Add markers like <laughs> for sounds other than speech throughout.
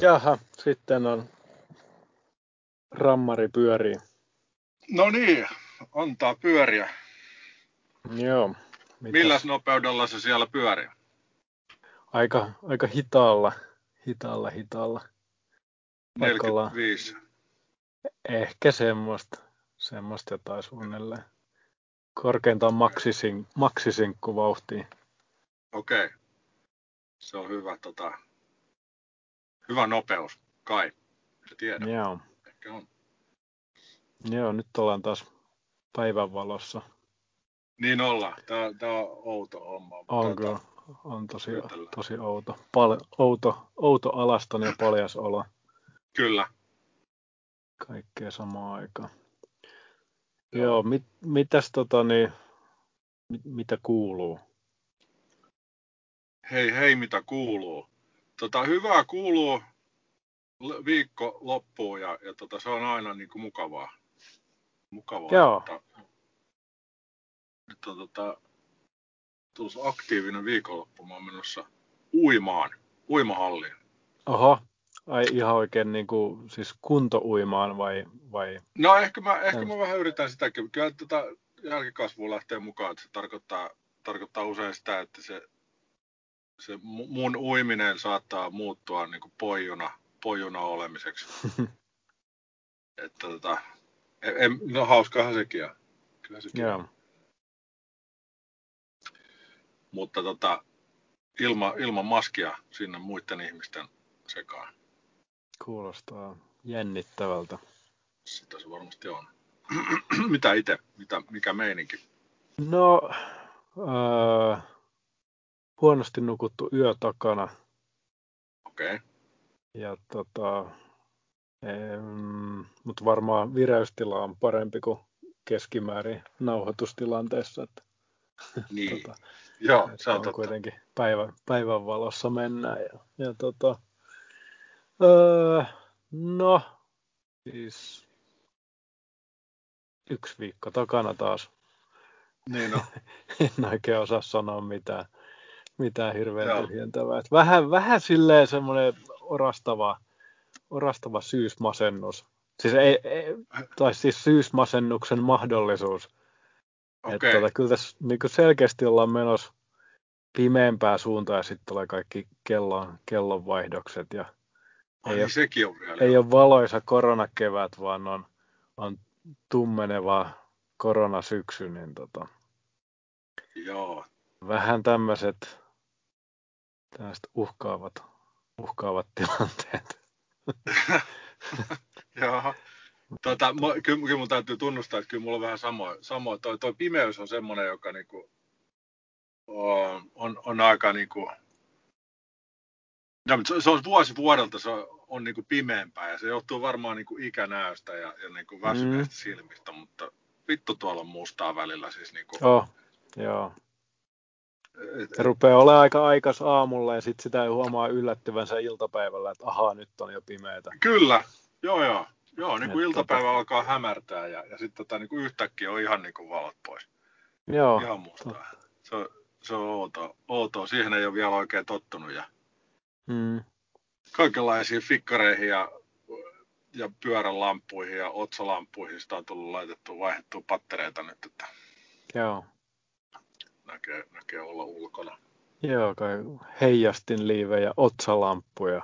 Jaha, sitten on rammari pyörii. No niin, antaa pyöriä. Joo. Mitäs? Milläs nopeudella se siellä pyörii? Aika, aika hitaalla, hitaalla, hitaalla. 45. Ehkä semmoista, semmoista jotain suunnilleen. Korkeintaan maksisin, maksisinkku vauhtiin. Okei. Okay. Se on hyvä, tota, hyvä nopeus, kai. Se tiedä. Joo. Ehkä on. Joo, nyt ollaan taas päivänvalossa. Niin ollaan. Tämä, tämä on outo homma. Onko? On tosi, tosi outo. Pal, outo. Outo alaston ja paljas olo. Kyllä. Kaikkea samaan aikaan. Joo, Joo mit, mitäs tota niin, mit, mitä kuuluu? Hei hei, mitä kuuluu? Tota, hyvää kuuluu viikko loppuun ja, ja tota, se on aina niin kuin mukavaa. mukavaa Joo. Että, on tota, tullut aktiivinen viikonloppu. Mä oon menossa uimaan, uimahalliin. Oho, ai ihan oikein niin kuin, siis kuntouimaan vai, vai? No ehkä mä, ehkä mä vähän yritän sitäkin. Kyllä tota jälkikasvu lähtee mukaan, että se tarkoittaa, tarkoittaa usein sitä, että se, se mun uiminen saattaa muuttua niin kuin pojuna, pojuna olemiseksi. <laughs> että tota, en, no hauskahan sekin on. Kyllä sekin Joo. Mutta tota, ilma, ilman maskia sinne muiden ihmisten sekaan. Kuulostaa jännittävältä. Sitä se varmasti on. <clears throat> Mitä itse? Mitä, mikä meininki? No, äh, huonosti nukuttu yö takana. Okei. Okay. Ja tota, mutta varmaan vireystila on parempi kuin keskimäärin nauhoitustilanteessa. Että, <laughs> niin, tota, joo, se on, on totta. kuitenkin päivän, päivän valossa mennään. Ja, ja tota, öö, no, siis yksi viikko takana taas. Niin on. <laughs> en oikein osaa sanoa mitään, mitään hirveän Joo. tyhjentävää. vähän, vähän silleen semmoinen orastava, orastava syysmasennus. Siis, ei, ei, tai siis syysmasennuksen mahdollisuus. Okay. Että tota, kyllä tässä niin selkeästi ollaan menossa pimeämpää suuntaan ja sitten tulee kaikki kellon, kellonvaihdokset. Ja Ai, ei, niin ole, sekin on vielä. ei ole valoisa koronakevät, vaan on, on tummeneva koronasyksy. Niin tota, Joo. Vähän tämmöiset tämmöiset uhkaavat, uhkaavat <laughs> tilanteet. <laughs> Joo. Tota, kyllä, kyllä mun täytyy tunnustaa, että kyllä mulla on vähän samoin. Samo, toi, toi pimeys on semmoinen, joka niinku, on, on, on aika niinku, no, se, se on vuosi vuodelta se on, on niinku pimeämpää ja se johtuu varmaan niinku ikänäöstä ja, ja niinku väsyneistä mm. silmistä, mutta vittu tuolla on mustaa välillä siis niinku. Oh, joo. Se rupeaa olemaan aika aikas aamulla ja sitten sitä ei huomaa yllättyvänsä iltapäivällä, että ahaa, nyt on jo pimeätä. Kyllä, joo joo. Joo, niin kuin iltapäivä tota... alkaa hämärtää ja, ja sitten tota, niin kuin yhtäkkiä on ihan niin kuin valot pois. Joo. Ihan mustaa. Se, on, se on outoa. outoa. Siihen ei ole vielä oikein tottunut. Ja mm. Kaikenlaisiin fikkareihin ja, ja pyörälampuihin ja otsalampuihin sitä on tullut laitettu, vaihdettua pattereita nyt, että Joo. Näkee, näkee olla ulkona. Joo, kai heijastin liive ja otsalamppuja.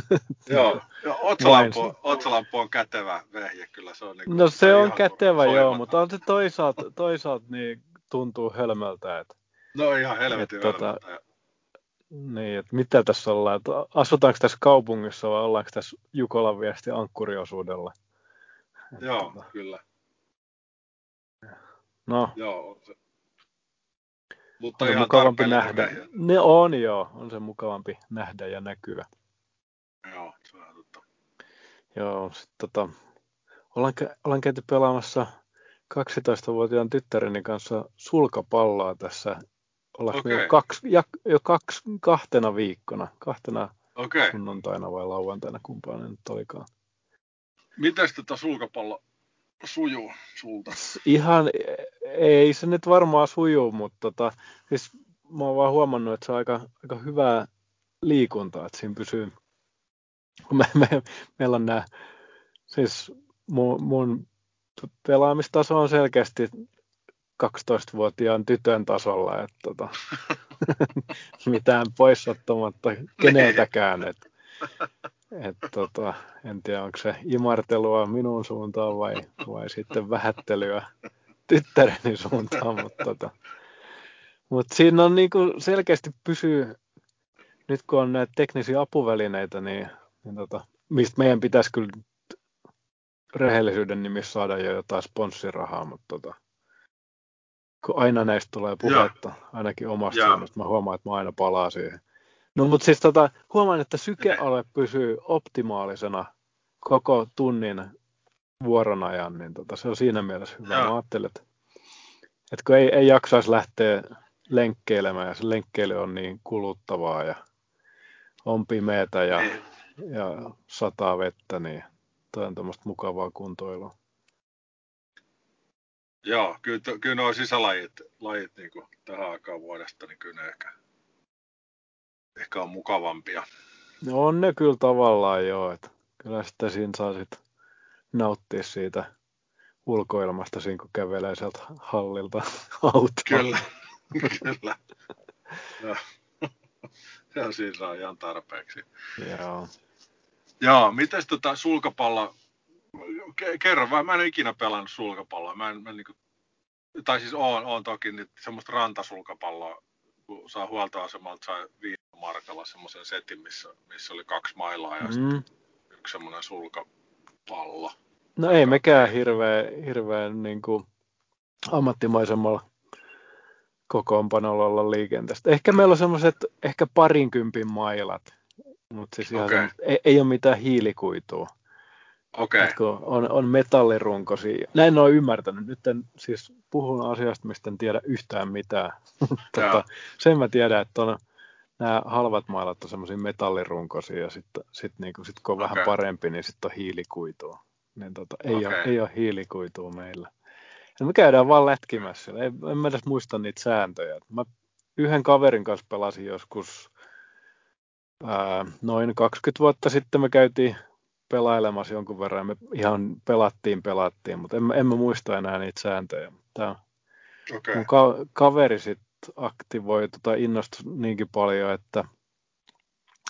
<laughs> joo, joo otsalampu, otsalampu, on kätevä vehje, kyllä se on. Niin no se on kätevä joo, mutta on se toisaalta, toisaalta niin tuntuu hölmöltä. Että, no ihan helvetin että, tota- hölmöltä. Tota, niin, että mitä tässä ollaan, että asutaanko tässä kaupungissa vai ollaanko tässä Jukolan viesti ankkuriosuudella? Joo, tota, kyllä. No. Joo, se, mutta on mukavampi nähdä. nähdä. Ne on joo, on se mukavampi nähdä ja näkyä. Joo, se on totta. Joo, sitten tota, ollaan, ollaan käyty pelaamassa 12-vuotiaan tyttäreni kanssa sulkapalloa tässä. Ollaanko okay. jo, kaksi, ja, jo kaksi, kahtena viikkona, kahtena okay. sunnuntaina vai lauantaina, kumpaan nyt olikaan. Mitäs tätä sulkapallo sujuu sulta? Ihan, ei se nyt varmaan sujuu, mutta tota, siis mä oon vaan huomannut, että se on aika, aika hyvää liikuntaa, että siinä pysyy, Me, me, meillä on nämä, siis mun, mun pelaamistaso on selkeästi 12-vuotiaan tytön tasolla, että tota, <laughs> mitään poissottamatta keneltäkään. Et, et, tota, en tiedä, onko se imartelua minun suuntaan vai, vai sitten vähättelyä tyttäreni suuntaan, mutta tota, mut siinä on niinku selkeästi pysyy, nyt kun on näitä teknisiä apuvälineitä, niin, niin tota, mistä meidän pitäisi kyllä rehellisyyden nimissä saada jo jotain sponssirahaa, mutta tota, kun aina näistä tulee puhetta, ja. ainakin omasta suunnasta, mä huomaan, että mä aina palaan siihen. No mutta siis tota, huomaan, että sykealue pysyy optimaalisena koko tunnin vuoron ajan, niin tota, se on siinä mielessä hyvä. Ja. Mä ajattelin, että, että kun ei, ei jaksaisi lähteä lenkkeilemään ja se lenkkeily on niin kuluttavaa ja on pimeätä ja, niin. ja sataa vettä, niin toi on tämmöistä mukavaa kuntoilua. Joo, kyllä, kyllä nuo sisälajit lajit, niin kuin tähän aikaan vuodesta, niin kyllä ne ehkä, ehkä on mukavampia. No on ne kyllä tavallaan joo, että kyllä sitten siinä saa sit nauttia siitä ulkoilmasta siinä, kun kävelee sieltä hallilta <laughs> autoa. Kyllä, kyllä. No. <laughs> Ja siinä saa ihan tarpeeksi. Joo. Joo, mites tota sulkapallo, kerro vaan, mä en ole ikinä pelannut sulkapalloa. Mä en, mä en niin kuin, tai siis oon, oon toki nyt semmoista rantasulkapalloa, kun saa huoltoasemalta sai viime markalla semmoisen setin, missä, missä oli kaksi mailaa ja mm. yksi semmoinen sulkapallo. No ei mekään hirveän, hirveän niin kuin ammattimaisemmalla kokoonpanolla olla liikenteestä. Ehkä meillä on semmoiset ehkä parinkympin mailat, mutta siis okay. ei, ei ole mitään hiilikuitua. Okei. Okay. On, on metallirunkosia. Näin olen ymmärtänyt. Nyt en siis puhun asiasta, mistä en tiedä yhtään mitään. <laughs> tota, sen mä tiedän, että on, nämä halvat mailat on semmoisia metallirunkosia ja sitten sit niinku, sit kun on okay. vähän parempi, niin sitten on hiilikuitua. Niin tota, ei, okay. ole, ei ole hiilikuitua meillä. Ja me käydään vaan lätkimässä. Ei, en mä edes muista niitä sääntöjä. Mä yhden kaverin kanssa pelasin joskus ää, noin 20 vuotta sitten me käytiin pelailemassa jonkun verran. Me ihan pelattiin, pelattiin, mutta en, en mä muista enää niitä sääntöjä. Tämä okay. mun ka- kaveri sitten aktivoi tota innostui niinkin paljon, että,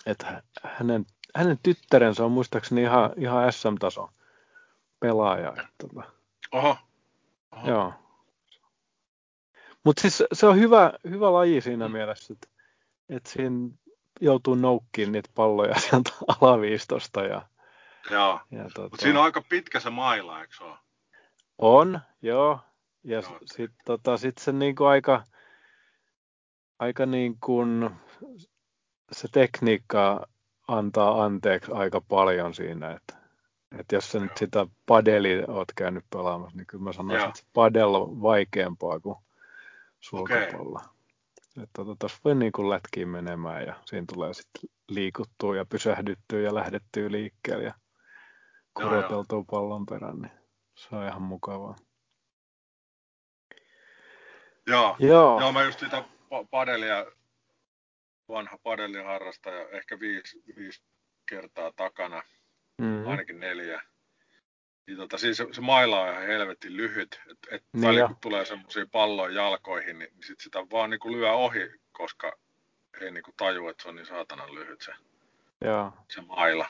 että hänen, hänen tyttärensä on muistaakseni ihan, ihan SM-tason pelaaja. Että, tota. Oho. Oho. Joo. Mutta siis se on hyvä, hyvä laji siinä mm. mielessä, että, että siinä joutuu noukkiin niitä palloja sieltä <laughs> alaviistosta ja Joo, ja tota... mutta siinä on aika pitkä se maila, eikö se ole? On, joo. Ja joo. sitten tota, sit se niinku aika, aika niin kuin se tekniikka antaa anteeksi aika paljon siinä, että, että jos sä nyt sitä padeli oot käynyt pelaamassa, niin kyllä mä sanoisin, että padel on vaikeampaa kuin sulkapallo. Okay. Että tota, voi niin kuin lätkiin menemään ja siinä tulee sitten liikuttua ja pysähdyttyä ja lähdettyä liikkeelle ja kuroteltua pallon perään, niin se on ihan mukavaa. Joo, joo. joo mä just sitä padelia, vanha padelin harrastaja, ehkä viisi, viisi kertaa takana, mm-hmm. ainakin neljä. Niin tota, siis se, se maila on ihan helvetin lyhyt, että et niin välillä kun tulee semmoisia palloja jalkoihin, niin, niin sit sitä vaan niinku lyö ohi, koska ei niinku taju, että se on niin saatanan lyhyt se, Joo. se maila.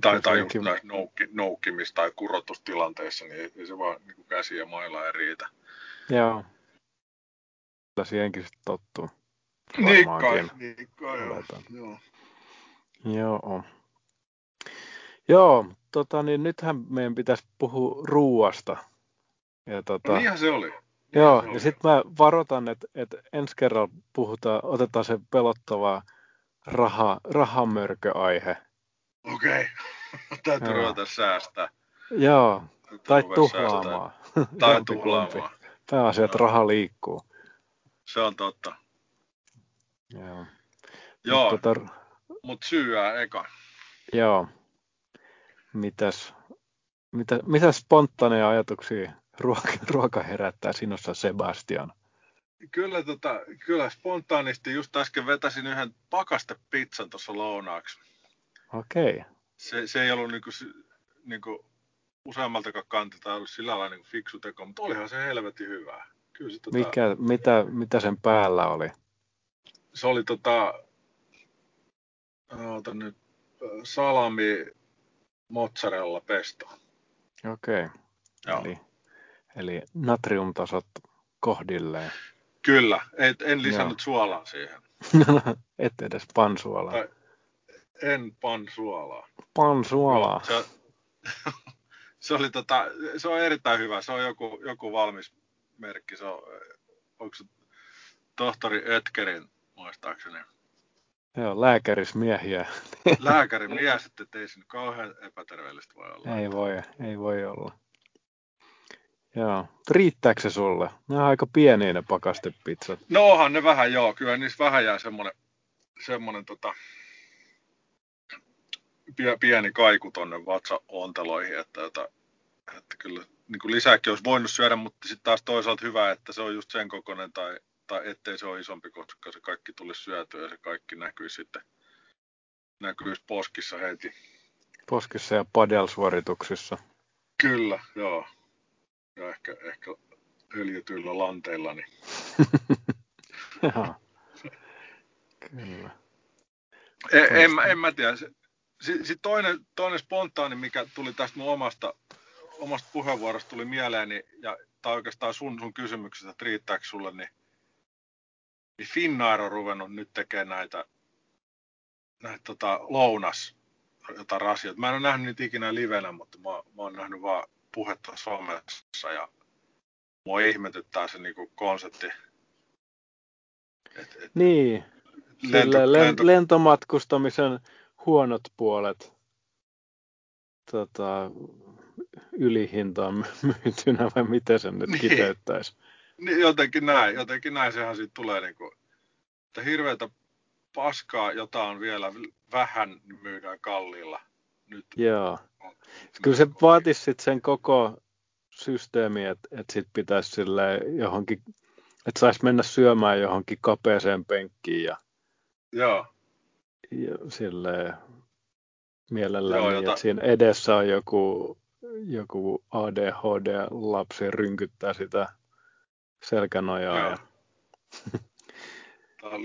Tai, tai just näissä noukki, noukkimis- tai kurotustilanteissa, niin ei, ei se vaan niin kuin käsi ja maila ei riitä. Joo. Kyllä siihenkin sitten tottuu. Niin kai, niin kai joo. joo. Joo. Joo, tota, niin nythän meidän pitäisi puhua ruuasta. Ja, tota, no niinhän se oli. Niinhän joo, se oli. ja sitten mä varoitan, että, että ensi kerralla puhutaan, otetaan se pelottava raha, rahamörköaihe. Okei, okay. <laughs> täytyy ruveta säästää. Joo, tai tuhlaamaan. Tai tuhlaamaan. Pääasia, että raha liikkuu. Se on totta. Joo. Joo, mutta tota... mut syyää eka. Joo. Mitäs, mitä, mitä spontaaneja ajatuksia ruoka, <laughs> ruoka herättää sinussa, Sebastian? Kyllä, tota, kyllä spontaanisti just äsken vetäsin yhden pakastepizzan tuossa lounaaksi Okei. Se, se ei ollut niinku, niinku useammaltakaan kantilta ollut sillä lailla niinku fiksu teko, mutta olihan se helvetin hyvä. Kyllä se, tota, Mikä, mitä, mitä sen päällä oli? Se oli tota, nyt, salami mozzarella pesto. Okei. Okay. Eli, eli natriumtasot kohdilleen. Kyllä, et, en lisännyt Joo. suolaa siihen. <laughs> Et edes pansuolaa. Tai, en pansuolaa. Pansuolaa. se, <laughs> se, oli tota, se on erittäin hyvä. Se on joku, joku valmis merkki. Se on, onko se tohtori Ötkerin muistaakseni. Joo, lääkärismiehiä. <laughs> Lääkärimies, että ei se nyt kauhean epäterveellistä voi olla. Ei voi, ei voi olla. Joo. Riittääkö se sulle? Ne on aika pieniä ne pakastepizzat. No onhan ne vähän joo. Kyllä niissä vähän jää semmonen, semmonen tota, pieni kaiku tonne vatsaonteloihin, että, että, että kyllä niin kuin lisääkin olisi voinut syödä, mutta sitten taas toisaalta hyvä, että se on just sen kokoinen tai, tai ettei se ole isompi, koska se kaikki tulisi syötyä ja se kaikki näkyy sitten näkyisi poskissa heti. Poskissa ja padel-suorituksissa. Kyllä, joo ja ehkä, ehkä öljytyillä lanteilla. Niin. <laughs> Joo. Kyllä. En, en, en mä tiedä. Sitten sit toinen, toinen spontaani, mikä tuli tästä mun omasta, omasta puheenvuorosta tuli mieleeni, ja, tai oikeastaan sun, sun kysymyksestä, että riittääkö sulle, niin, niin Finnair on ruvennut nyt tekemään näitä, näitä tota, lounas jotain rasioita. Mä en ole nähnyt niitä ikinä livenä, mutta mä, mä oon nähnyt vaan puhetta somessa ja mua ihmetyttää se niinku konsepti. Et, et, niin, lento, lento... lentomatkustamisen huonot puolet tota, ylihintaan myytynä vai miten sen nyt niin. kiteyttäisi? Niin, jotenkin näin, jotenkin näin sehän siitä tulee, niinku, että hirveätä paskaa, jota on vielä vähän, myydään kalliilla. Nyt Joo. Kyllä se vaatisi sit sen koko systeemi, että et sit pitäisi sille johonkin, että saisi mennä syömään johonkin kapeeseen penkkiin ja, Joo. Ja sille mielellään Joo, niin, jota... että siinä edessä on joku, joku ADHD-lapsi rynkyttää sitä selkänojaa. Joo. Ja...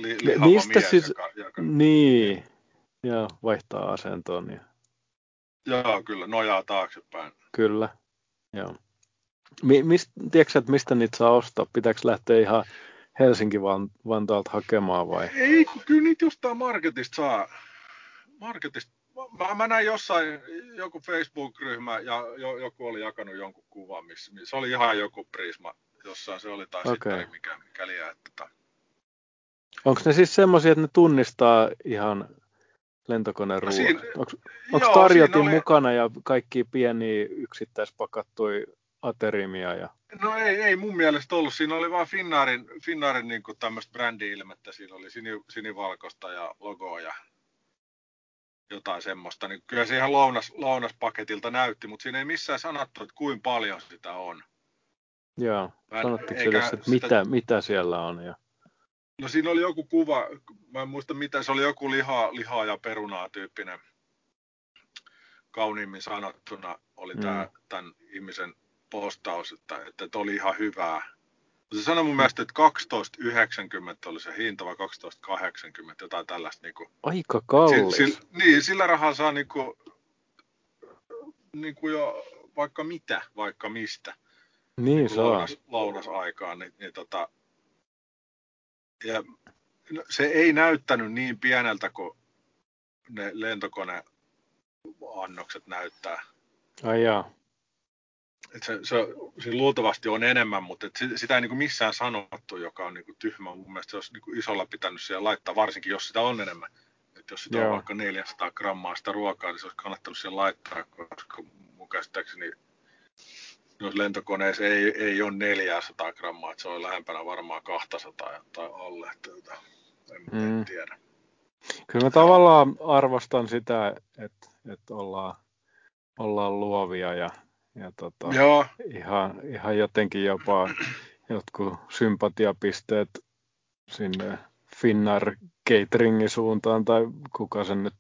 li, Mistä mies, siis, joka, joka... niin, ja vaihtaa asentoon. Niin... Joo, kyllä, nojaa taaksepäin. Kyllä, joo. Mi- mist, tiedätkö, että mistä niitä saa ostaa? Pitääkö lähteä ihan Helsinki-Vantaalta hakemaan vai? Ei, kyllä niitä jostain marketista saa. Marketista. Mä, mä näin jossain joku Facebook-ryhmä ja jo, joku oli jakanut jonkun kuvan, missä, missä oli ihan joku Prisma jossain se oli tai okay. sitten mikä, mikä liian, että tota... Onko ne siis semmoisia, että ne tunnistaa ihan lentokoneen no siinä, Onko tarjotin oli... mukana ja kaikki pieniä yksittäispakattuja aterimia? Ja... No ei, ei mun mielestä ollut. Siinä oli vaan Finnaarin, Finnaarin niin tämmöistä brändi-ilmettä. Siinä oli sini, sinivalkoista ja logoa ja jotain semmoista. Niin kyllä se ihan lounas, lounaspaketilta näytti, mutta siinä ei missään sanottu, että kuinka paljon sitä on. Joo, sanottiinko edes, että sitä... mitä, mitä siellä on? Ja... No siinä oli joku kuva, mä en muista mitä, se oli joku liha, lihaa ja perunaa tyyppinen. Kauniimmin sanottuna oli mm. tämä, tämän ihmisen postaus, että, että oli ihan hyvää. Se sanoi mun mielestä, että 12,90 oli se hinta vai 12,80, jotain tällaista. Niin kuin, Aika kallis. Sillä, niin, sillä rahalla saa niin kuin, niin kuin jo vaikka mitä, vaikka mistä. Niin, niin saa. Lounas, lounasaikaan, niin, niin tota, ja no, se ei näyttänyt niin pieneltä kuin ne lentokoneannokset näyttää. Ai jaa. Et se, se, se, luultavasti on enemmän, mutta et sitä ei niin missään sanottu, joka on niin tyhmä. Mun mielestä se olisi niin isolla pitänyt siellä laittaa, varsinkin jos sitä on enemmän. Et jos sitä Joo. on vaikka 400 grammaa sitä ruokaa, niin se olisi kannattanut siellä laittaa, koska mun käsittääkseni jos lentokoneessa ei, ei ole 400 grammaa, että se on lähempänä varmaan 200 tai alle. Että, en, mm. en tiedä. Kyllä mä tavallaan arvostan sitä, että, että ollaan, ollaan luovia ja, ja tota, Joo. Ihan, ihan jotenkin jopa jotkut sympatiapisteet sinne Finnar cateringin suuntaan tai kuka sen nyt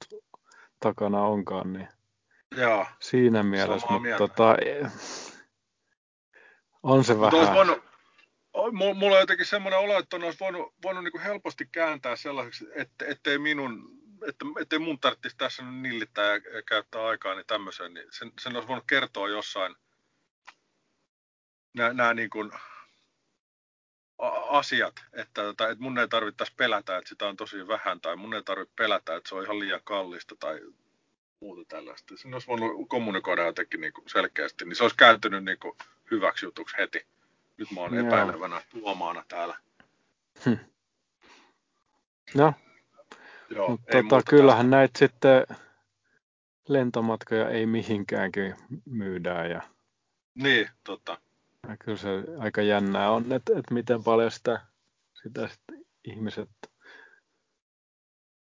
takana onkaan, niin Joo, siinä mielessä, mutta tota, on se Mut vähän... Voinut, mulla on jotenkin semmoinen olo, että on olisi voinut, voinut niin kuin helposti kääntää sellaiseksi, että, ettei minun että, ettei mun tarvitsisi tässä nyt nillittää ja, käyttää aikaa niin tämmöiseen, niin sen, sen olisi voinut kertoa jossain nämä niin kuin asiat, että, että, että mun ei tarvittaisi pelätä, että sitä on tosi vähän, tai mun ei tarvitse pelätä, että se on ihan liian kallista, tai muuta tällaista. Sen olisi voinut kommunikoida jotenkin niin kuin selkeästi, niin se olisi kääntynyt niin kuin hyväksi jutuksi heti. Nyt mä oon epäilevänä tuomaana täällä. Hm. No, Joo, Mutta tota, kyllähän näitä sitten lentomatkoja ei mihinkäänkin myydään. Ja... Niin, totta. Ja kyllä se aika jännää on, että, että miten paljon sitä, sitä sitten ihmiset...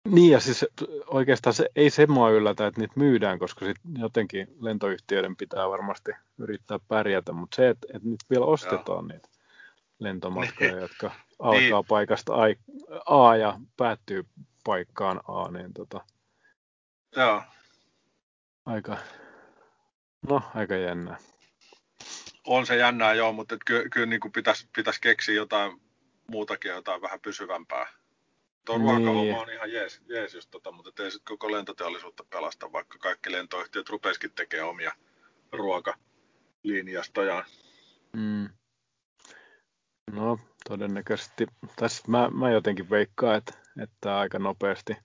Niin ja siis oikeastaan se, ei se mua yllätä, että niitä myydään, koska sit jotenkin lentoyhtiöiden pitää varmasti yrittää pärjätä, mutta se, että, että nyt vielä ostetaan Joo. niitä lentomatkoja, niin. jotka alkaa niin. paikasta A ja päättyy paikkaan A, niin tota, Joo. Aika, no aika jännää. On se jännää joo, mutta kyllä, kyllä niin pitäisi, pitäisi keksiä jotain muutakin, jotain vähän pysyvämpää. Tuo niin. ruokahomma on ihan jees, jees just tota, mutta ei sitten koko lentoteollisuutta pelasta, vaikka kaikki lentoyhtiöt rupesikin tekemään omia ruokalinjastojaan. Mm. No, todennäköisesti. Tässä mä, mä jotenkin veikkaan, että, että aika nopeasti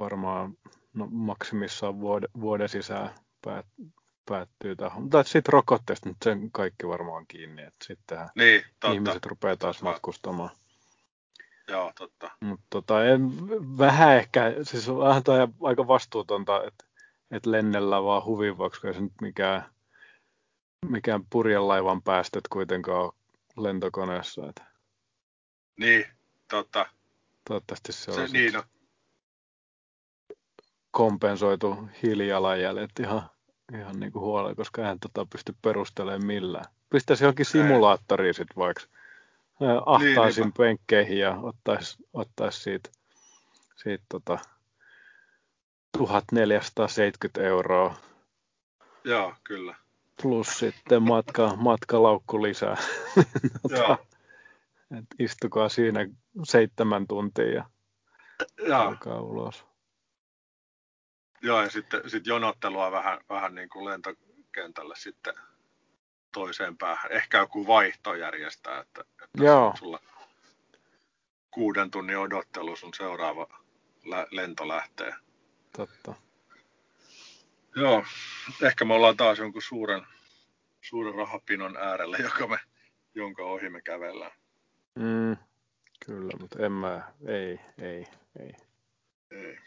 varmaan no, maksimissaan vuode, vuoden sisään päät, päättyy tähän. Mutta sitten rokotteesta nyt sen kaikki varmaan kiinni, että sitten niin, totta. ihmiset rupeaa taas totta. matkustamaan. Joo, totta. Mutta tota, en, vähän ehkä, siis vähän aika vastuutonta, että, että lennellä vaan huvin vuoksi, ei se nyt mikään mikään purjelaivan päästöt kuitenkaan lentokoneessa. Että niin, totta. Toivottavasti se, se on niin no. kompensoitu hiilijalanjäljet ihan, ihan niin kuin huolella, koska eihän tota pysty perustelemaan millään. Pistäisi johonkin simulaattoriin sitten vaikka. Ahtaisin niin, penkkeihin ja ottaisi, ottais siitä, siitä tota 1470 euroa. Joo, kyllä plus sitten matka, matkalaukku lisää. <laughs> Joo. Et istukaa siinä seitsemän tuntia ja Joo. ulos. Joo, ja sitten sit jonottelua vähän, vähän niin kuin lentokentällä sitten toiseen päähän. Ehkä joku vaihto järjestää, että, että Joo. sulla kuuden tunnin odottelu sun seuraava lento lähtee. Totta. Joo, ehkä me ollaan taas jonkun suuren, suuren rahapinon äärellä, <laughs> joka me, jonka ohi me kävellään. Mm, kyllä, mutta en mä, ei, ei, ei. Ei.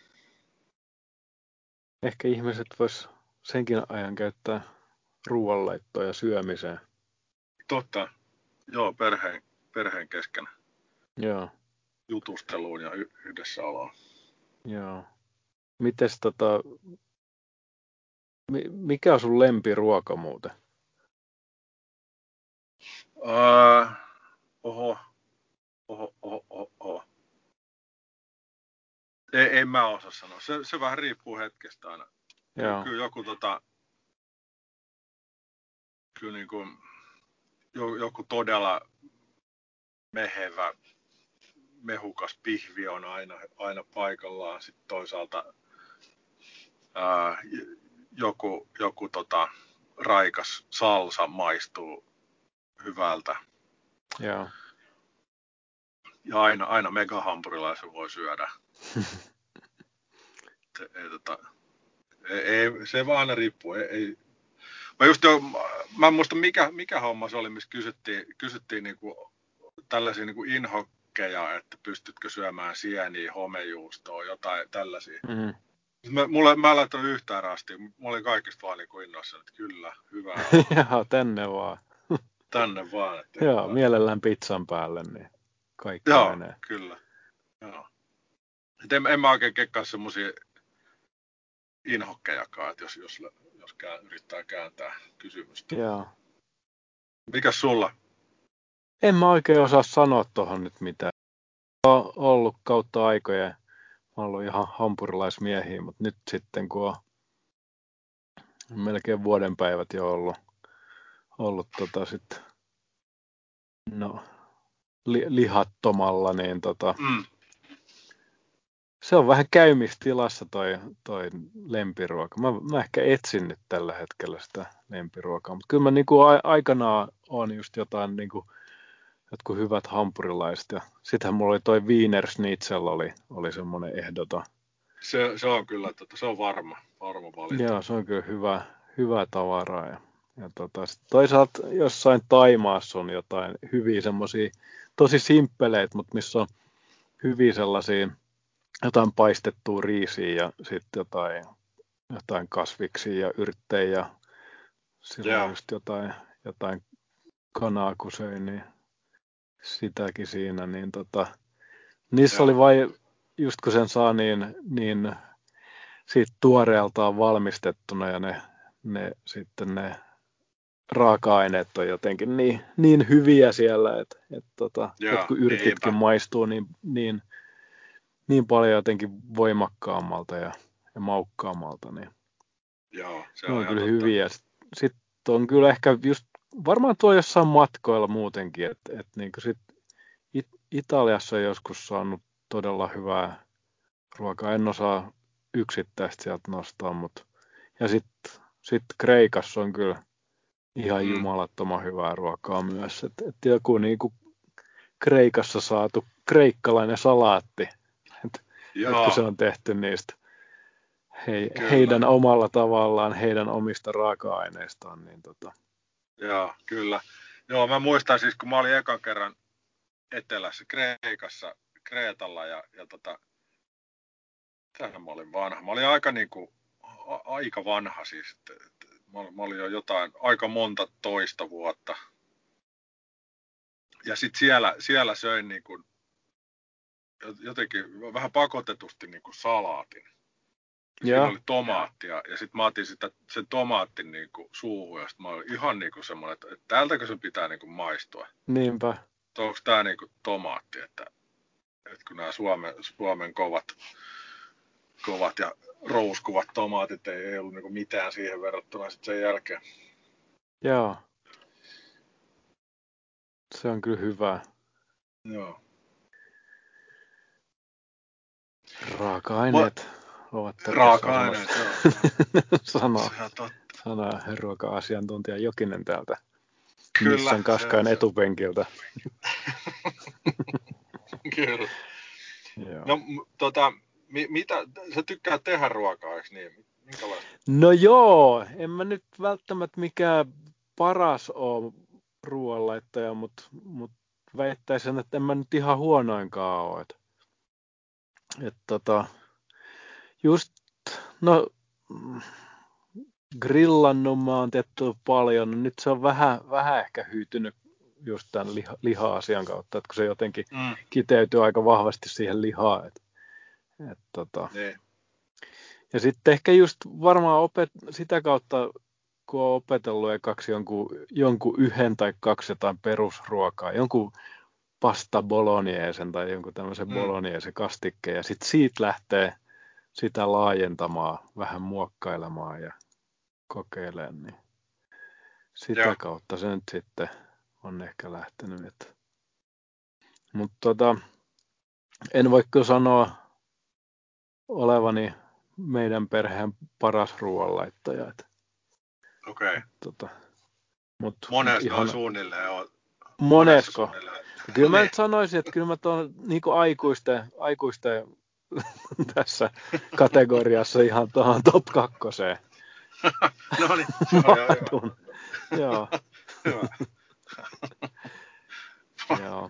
Ehkä ihmiset vois senkin ajan käyttää ruoanlaittoa ja syömiseen. Totta. Joo, perheen, perheen kesken. Joo. Jutusteluun ja y- yhdessäoloon. Joo. Mites tota, mikä on sun lempiruoka muuten? Uh, oho. Oho, oho, oho, oho. Ei, ei mä osaa sanoa. Se, se vähän riippuu hetkestä aina. Joo. Kyllä joku tota, kyllä niin kuin, joku todella mehevä, mehukas pihvi on aina, aina paikallaan. Sitten toisaalta ää, joku, joku tota, raikas salsa maistuu hyvältä. Joo. Ja aina, aina megahampurilaisen voi syödä. <laughs> ei, ei, tota, ei, ei, se vaan aina riippuu. Ei, ei. Mä, just jo, mä en muista mikä, mikä homma se oli, missä kysyttiin, kysyttiin niinku tällaisia niinku inhokkeja, että pystytkö syömään sieniä, homejuustoa, jotain tällaisia. Mm-hmm. Mä, mulle, mä en laittanut yhtään rastia. Mä olin kaikista vaan niin innoissa, että kyllä, hyvä. <laughs> Joo, tänne vaan. tänne vaan. Joo, vaan. mielellään pizzan päälle, niin kaikki Joo, menee. kyllä. Joo. Et en, en mä oikein kekkaa semmosia inhokkejakaan, että jos, jos, jos kää, yrittää kääntää kysymystä. Joo. Mikäs sulla? En mä oikein osaa sanoa tuohon nyt mitään. On ollut kautta aikojen mä ollut ihan hampurilaismiehiä, mutta nyt sitten kun on melkein vuoden päivät jo ollut, ollut tota sit, no, li, lihattomalla, niin tota, mm. se on vähän käymistilassa toi, toi lempiruoka. Mä, mä ehkä etsin nyt tällä hetkellä sitä lempiruokaa, mutta kyllä mä niinku a, aikanaan on just jotain niinku, jotkut hyvät hampurilaiset. Ja sittenhän mulla oli toi Wiener Schnitzel oli, oli semmoinen ehdoton. Se, se on kyllä, tota, se on varma, varma valinta. Joo, se on kyllä hyvä, hyvä tavaraa. Ja, ja tota, toisaalta jossain Taimaassa on jotain hyviä semmoisia, tosi simppeleitä, mutta missä on hyviä sellaisia, jotain paistettua riisiä ja sitten jotain, jotain kasviksia ja yrttejä ja silloin just jotain, jotain kanaa kun söin, niin sitäkin siinä, niin tota, niissä Joo. oli vain, just kun sen saa niin, niin siitä tuoreeltaan valmistettuna ja ne, ne sitten ne raaka-aineet on jotenkin niin, niin hyviä siellä, että, että tota, Joo, jotkut yrtitkin niinpä. maistuu niin, niin, niin paljon jotenkin voimakkaammalta ja, ja maukkaammalta, niin Joo, se on, on kyllä totta. hyviä. Sitten on kyllä ehkä just varmaan tuo jossain matkoilla muutenkin, että et niin sit It- Italiassa on joskus saanut todella hyvää ruokaa. En osaa yksittäistä sieltä nostaa, mutta ja sitten sit Kreikassa on kyllä ihan mm. jumalattoman hyvää ruokaa myös. Et, et joku niin kuin Kreikassa saatu kreikkalainen salaatti, että et kun se on tehty niistä he, heidän omalla tavallaan, heidän omista raaka-aineistaan, niin tota, Joo, kyllä. Joo, mä muistan siis, kun mä olin ekan kerran etelässä Kreikassa, Kreetalla ja, ja tota, tähän mä olin vanha. Mä olin aika niin kuin, a, aika vanha siis. Että, että, mä, mä olin jo jotain, aika monta toista vuotta. Ja sitten siellä, siellä söin niin kuin, jotenkin vähän pakotetusti niin kuin salaatin. Siinä oli tomaattia ja sitten mä otin sitä, sen tomaattin niin kuin suuhun ja sitten mä olin ihan niin kuin semmoinen, että, että täältäkö se pitää niin kuin maistua. Niinpä. Onko tämä niin kuin tomaatti, että, että kun nämä Suomen, Suomen kovat, kovat ja rouskuvat tomaatit ei, ei ollut niin mitään siihen verrattuna sitten sen jälkeen. Joo. Se on kyllä hyvä. Joo. Raaka-aineet. Ma- ovat Raaka-aineet, sanoo, <laughs> sanoo ruoka-asiantuntija Jokinen täältä Kyllä, Nissan Kaskain etupenkiltä. <laughs> Kyllä. Joo. No, tota, mi, mitä, sä tykkää tehdä ruokaa, eikö niin? Minkälaista? No joo, en mä nyt välttämättä mikään paras ole ruoanlaittaja, mutta mut väittäisin, että en mä nyt ihan huonoinkaan ole. Et, et tota, just, no grillannut mä oon tehty paljon, no nyt se on vähän, vähän ehkä hyytynyt just tämän liha, liha-asian kautta, että kun se jotenkin mm. kiteytyy aika vahvasti siihen lihaan. Et, et, tota. Ne. Ja sitten ehkä just varmaan opet, sitä kautta, kun on opetellut ekaksi jonkun, jonkun yhden tai kaksi jotain perusruokaa, jonkun pasta bolognesen tai jonkun tämmöisen mm. bolognese kastikkeen, ja sitten siitä lähtee sitä laajentamaan, vähän muokkailemaan ja kokeilemaan, niin sitä Joo. kautta se nyt sitten on ehkä lähtenyt. Että... Mutta tota, en voi kyllä sanoa olevani meidän perheen paras ruoanlaittaja. Okei. Okay. Tota, mut, Monesko ihan... on suunnilleen? On... Monesko? Suunnilleen? Kyllä mä nyt sanoisin, että kyllä mä tuon niin aikuisten, aikuisten <laughs> tässä kategoriassa ihan tuohon top kakkoseen. <laughs> no niin, joo, <laughs> joo. joo. joo.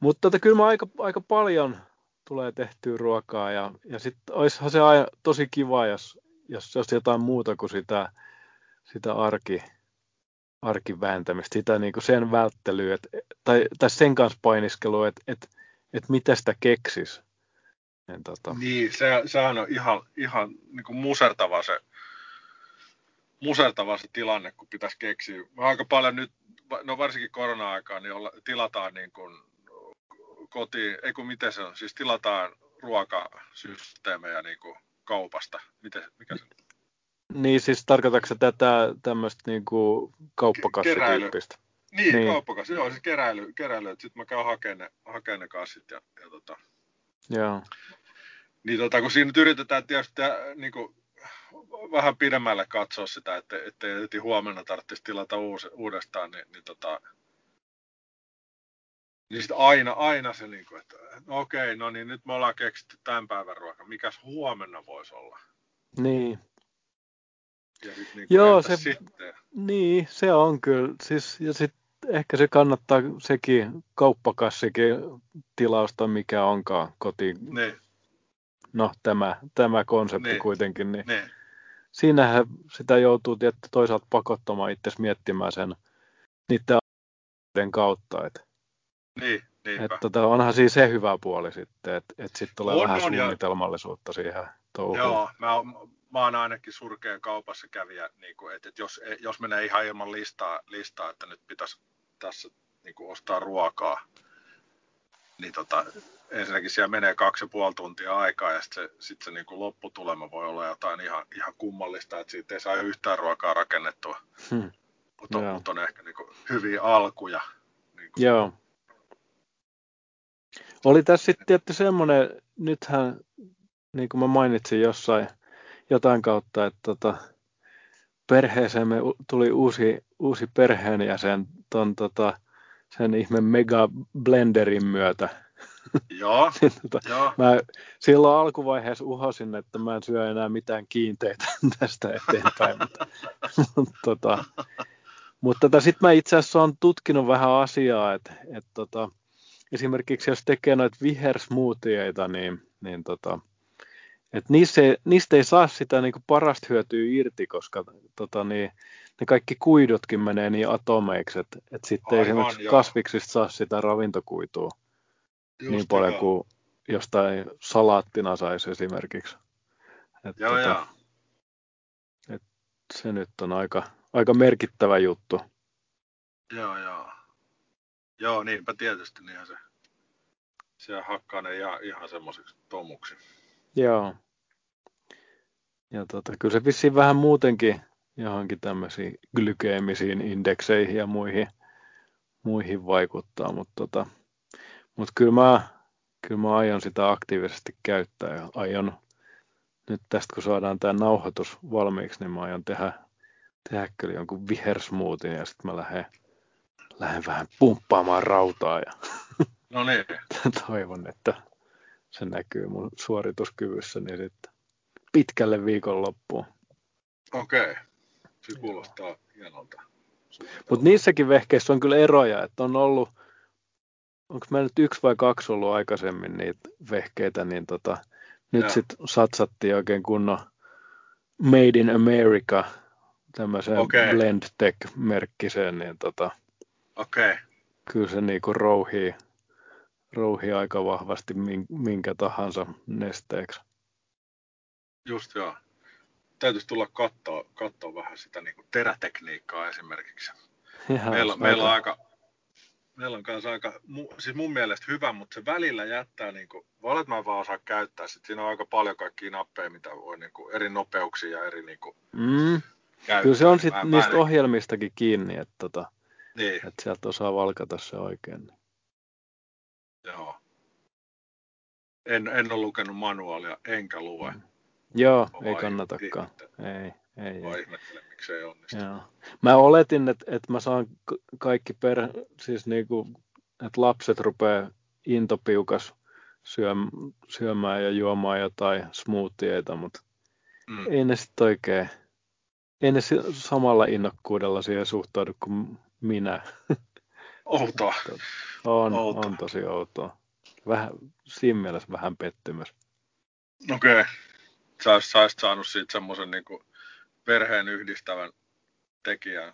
Mutta tota, kyllä mä aika, aika paljon tulee tehtyä ruokaa ja, ja sitten olisihan se aina tosi kiva, jos, jos, jos jotain muuta kuin sitä, sitä arki, arkivääntämistä, sitä niin kuin sen välttelyä, et, tai, tai sen kanssa painiskelua, että et, että mitä sitä keksis. Niin, tota... niin se, sehän on ihan, ihan niin kuin musertava se, musertava se tilanne, kun pitäisi keksiä. Aika paljon nyt, no varsinkin korona-aikaan, niin tilataan niin kuin kotiin, ei kun miten se on, siis tilataan ruokasysteemejä niin kuin kaupasta. Miten, mikä se? Niin, siis tarkoitatko tätä tämmöistä niin kuin kauppakassityyppistä? Niin, niin. kauppakassi. Joo, siis keräily. keräily. Sitten mä käyn hakemaan ne, hakemaan ne kassit. Ja, ja tota, Joo. Niin tota, kun siinä nyt yritetään tietysti niin kuin, vähän pidemmälle katsoa sitä, että ettei heti huomenna tarvitsisi tilata uus, uudestaan, niin, niin, tota, niin sitten aina, aina se, niin kuin, että no okei, no niin nyt me ollaan keksitty tämän päivän ruoka, mikäs huomenna voisi olla? Niin. Ja sit, niin Joo, se, sitten? niin, se on kyllä. Siis, ja sitten ehkä se kannattaa sekin kauppakassikin tilausta, mikä onkaan kotiin. Niin. No, tämä, tämä konsepti niin. kuitenkin. Niin Niin. siinähän sitä joutuu tietty toisaalta pakottamaan itse miettimään sen niiden kautta. Että, Niin, niinpä. että tota, onhan siis se hyvä puoli sitten, että, että sitten tulee On, vähän on, ja- suunnitelmallisuutta siihen touhuun. Joo, mä, oon- mä oon ainakin surkea kaupassa kävijä, niin kuin, että, että jos, jos menee ihan ilman listaa, listaa että nyt pitäisi tässä niin kuin ostaa ruokaa, niin tota, ensinnäkin siellä menee kaksi ja puoli tuntia aikaa ja sitten se, sit se niin kuin lopputulema voi olla jotain ihan, ihan kummallista, että siitä ei saa yhtään ruokaa rakennettua, Hmm. mutta on, mut on ehkä niin kuin hyviä alkuja. Niin kuin, Joo. Oli tässä sitten tietty semmoinen, nythän, niin kuin mä mainitsin jossain jotain kautta, että tota, perheeseemme tuli uusi, uusi perheenjäsen ton, tota, sen ihme mega blenderin myötä. Joo, <laughs> Niin tota, joo, mä silloin alkuvaiheessa uhosin, että mä en syö enää mitään kiinteitä <laughs> tästä eteenpäin. mutta, mutta, tota, mutta tota, sitten mä itse asiassa olen tutkinut vähän asiaa, että, että tota, esimerkiksi jos tekee noita vihersmoothieita, niin, niin tota, että niistä, ei, niistä ei saa sitä niin parasta hyötyä irti, koska tota, niin, ne kaikki kuidutkin menee niin atomeiksi, että, että sitten ei Aivan, esimerkiksi joo. kasviksista saa sitä ravintokuitua just niin paljon joo. kuin jostain salaattina saisi esimerkiksi. Et Joo, tota, joo. Se nyt on aika, aika merkittävä juttu. Joo, joo. Joo, niinpä tietysti, niinhän se, se hakkaa ne ihan, ihan semmoiseksi tomuksi. Joo. Ja tota, kyllä se vissiin vähän muutenkin johonkin tämmöisiin glykeemisiin indekseihin ja muihin, muihin vaikuttaa, mutta tota, mut kyllä, mä, kyllä mä aion sitä aktiivisesti käyttää ja aion nyt tästä kun saadaan tämä nauhoitus valmiiksi, niin mä aion tehdä, tehdä kyllä jonkun vihersmoothien ja sitten mä lähden, lähden vähän pumppaamaan rautaa ja <laughs> No niin, toivon, että se näkyy mun suorituskyvyssäni sitten pitkälle viikonloppuun. okei. Se kuulostaa hienolta. Mutta niissäkin vehkeissä on kyllä eroja, että on ollut, onko meillä nyt yksi vai kaksi ollut aikaisemmin niitä vehkeitä, niin tota, nyt Joo. sitten satsattiin oikein kunnon Made in America tämmöiseen Okei. Blendtech-merkkiseen, niin tota, Okei, kyllä se niinku rouhii, rouhii aika vahvasti min- minkä tahansa nesteeksi. just joo. Täytyisi tulla katsoa, katsoa vähän sitä niin kuin terätekniikkaa esimerkiksi. Ihan Meillä, meillä on aika- meillä on kanssa aika, siis mun mielestä hyvä, mutta se välillä jättää, niin kuin, että mä vaan osaa käyttää, sit siinä on aika paljon kaikkia nappeja, mitä voi niin kuin, eri nopeuksia ja eri niin kuin, Mm, käyttää. kyllä se on mä- mä niistä ohjelmistakin kiinni, että, tota, Niin, että sieltä osaa valkata se oikein. joo. En, en ole lukenut manuaalia, enkä lue. Mm. Joo, Vaan ei kannatakaan. Ei, ei, Vaan ei. ihmettelen, miksi ei onnistu. Joo. Mä oletin, että, että mä saan kaikki per, siis niinku, että lapset rupeaa intopiukas syöm, syömään ja juomaan jotain smoothieita, mutta Mm. ei ne sitten oikein, ei ne samalla innokkuudella siihen suhtaudu kuin minä. Outoa. <laughs> On, Outoa. on tosi outoa. Vähän, siinä mielessä vähän pettymys. Okei. Okay. Sä olisit saanut siitä semmoisen niin perheen yhdistävän tekijän.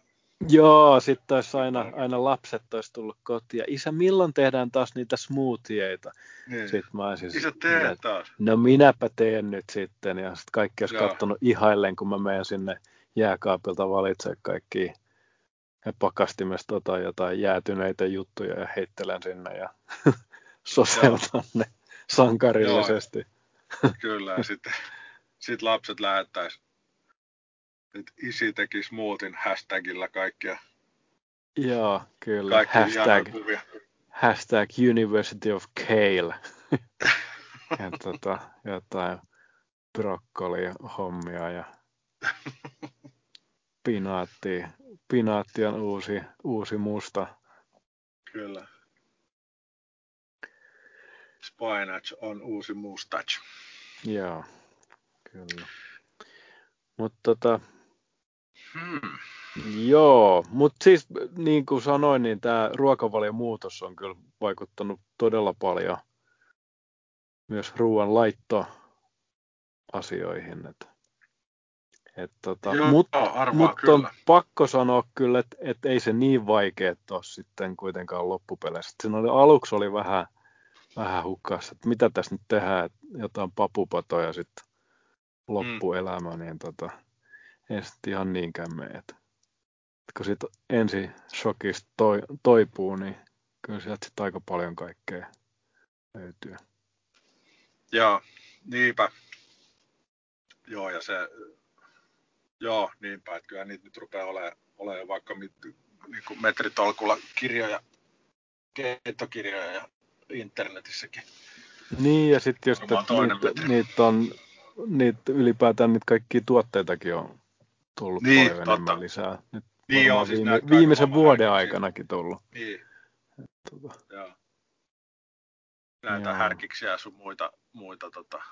Joo, sitten olisi aina, aina lapset olisi tullut kotiin. Ja isä, milloin tehdään taas niitä smoothieita? Niin. Sitten mä olisin Isä tee että taas. no minäpä teen nyt sitten. Ja sitten kaikki olisi katsonut ihaillen, kun mä menen sinne jääkaapilta valitsemaan kaikki pakastimesta otan jotain jäätyneitä juttuja ja heittelen sinne ja <laughs> soseutan ne sankarillisesti. Joo, kyllä, ja sitten sit lapset lähettäisi, että isi teki smootin hashtagilla kaikkia. Joo, kyllä. Kaikki hashtag, hashtag University of Kale. <laughs> ja tota, jotain brokkoli-hommia ja <laughs> pinaatti, pinaatti on uusi, uusi musta. Kyllä. Spinach on uusi mustache. Joo, kyllä. Mutta tota, hmm. joo, mutta siis niin kuin sanoin, niin tämä ruokavalion muutos on kyllä vaikuttanut todella paljon myös ruoan laitto asioihin. Et, et tota, Joo, mutta mut on pakko sanoa kyllä, että et ei se niin vaikea ole sitten kuitenkaan loppupeleissä. Siinä oli, aluksi oli vähän, vähän hukkaassa, että mitä tässä nyt tehdään, että jotain papupatoja sitten loppuelämä, mm. niin tota, ei sitten ihan niinkään mene. Et, kun sitten ensi shokista toi, toipuu, niin kyllä sieltä sitten aika paljon kaikkea löytyy. Joo, niinpä. Joo, ja se, joo, niinpä, että kyllä niitä nyt rupeaa olemaan, olemaan vaikka mit, niin kuin metritolkulla kirjoja, keittokirjoja ja internetissäkin. Niin, ja sitten jos niitä, niitä on, niitä ylipäätään niitä kaikkia tuotteitakin on tullut niin, paljon totta. enemmän lisää. Nyt niin on, siis viime, viimeisen vuoden aikanakin tullut. Niin. Tuota. Joo. Näitä Joo. härkiksiä ja sun muita, muita tota,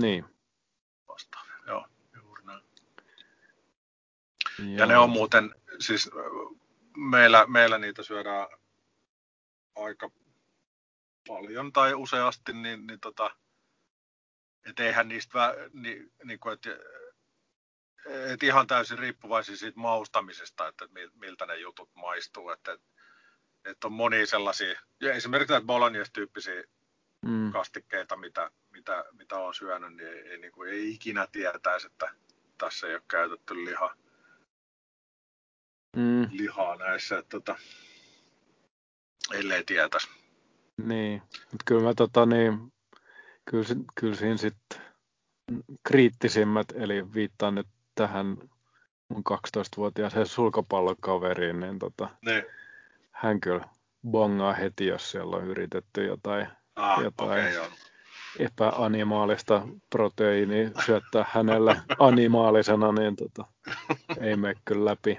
niin. vastaavia. Joo. Joo. Ja ne on muuten, siis meillä, meillä niitä syödään aika paljon tai useasti, niin, niin tota, et eihän niistä, vä, ni, niin kuin, et, et ihan täysin riippuvaisia siitä maustamisesta, että miltä ne jutut maistuu. Että, et, et on monia sellaisia, ja esimerkiksi näitä bolognese-tyyppisiä mm. kastikkeita, mitä, mitä, mitä on syönyt, niin ei, ei, niin kuin, ei ikinä tietäisi, että tässä ei ole käytetty liha, mm. lihaa näissä, että tota, ellei tietäisi. Niin, mutta kyllä mä tota niin, kyllä, kyllä siinä sitten kriittisimmät, eli viittaan nyt tähän mun 12-vuotiaaseen sulkapallokaveriin, niin tota, ne. hän kyllä bongaa heti, jos siellä on yritetty jotain, ah, jotain okay, epäanimaalista proteiiniä syöttää hänelle <laughs> animaalisena, niin tota, ei mene kyllä läpi.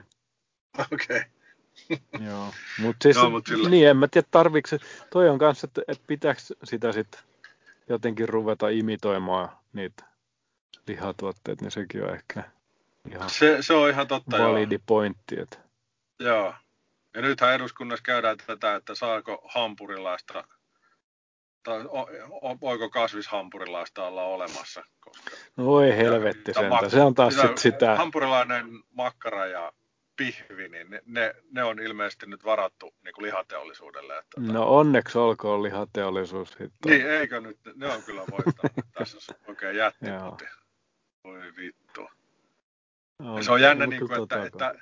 <laughs> Okei. Okay. Joo, mutta siis, no, mut niin en mä tiedä tarviiko toi on kanssa, että, että pitääkö sitä sitten jotenkin ruveta imitoimaan niitä lihatuotteita, niin sekin on ehkä ihan se, se on ihan totta, validi joo. pointti. Että... Joo. Ja nythän eduskunnassa käydään tätä, että saako hampurilaista tai voiko kasvishampurilaista olla olemassa. Koska, no voi helvetti sentä, se on taas sit sitä. Hampurilainen makkara ja pihvi, niin ne, ne, ne on ilmeisesti nyt varattu niin kuin lihateollisuudelle. Että, no onneksi olkoon lihateollisuus. Sitten. Niin, eikö nyt, ne on kyllä voittanut. <laughs> Tässä on oikein jättiputi. Voi vittu. Ja se on jännä, niin kuin, että, että,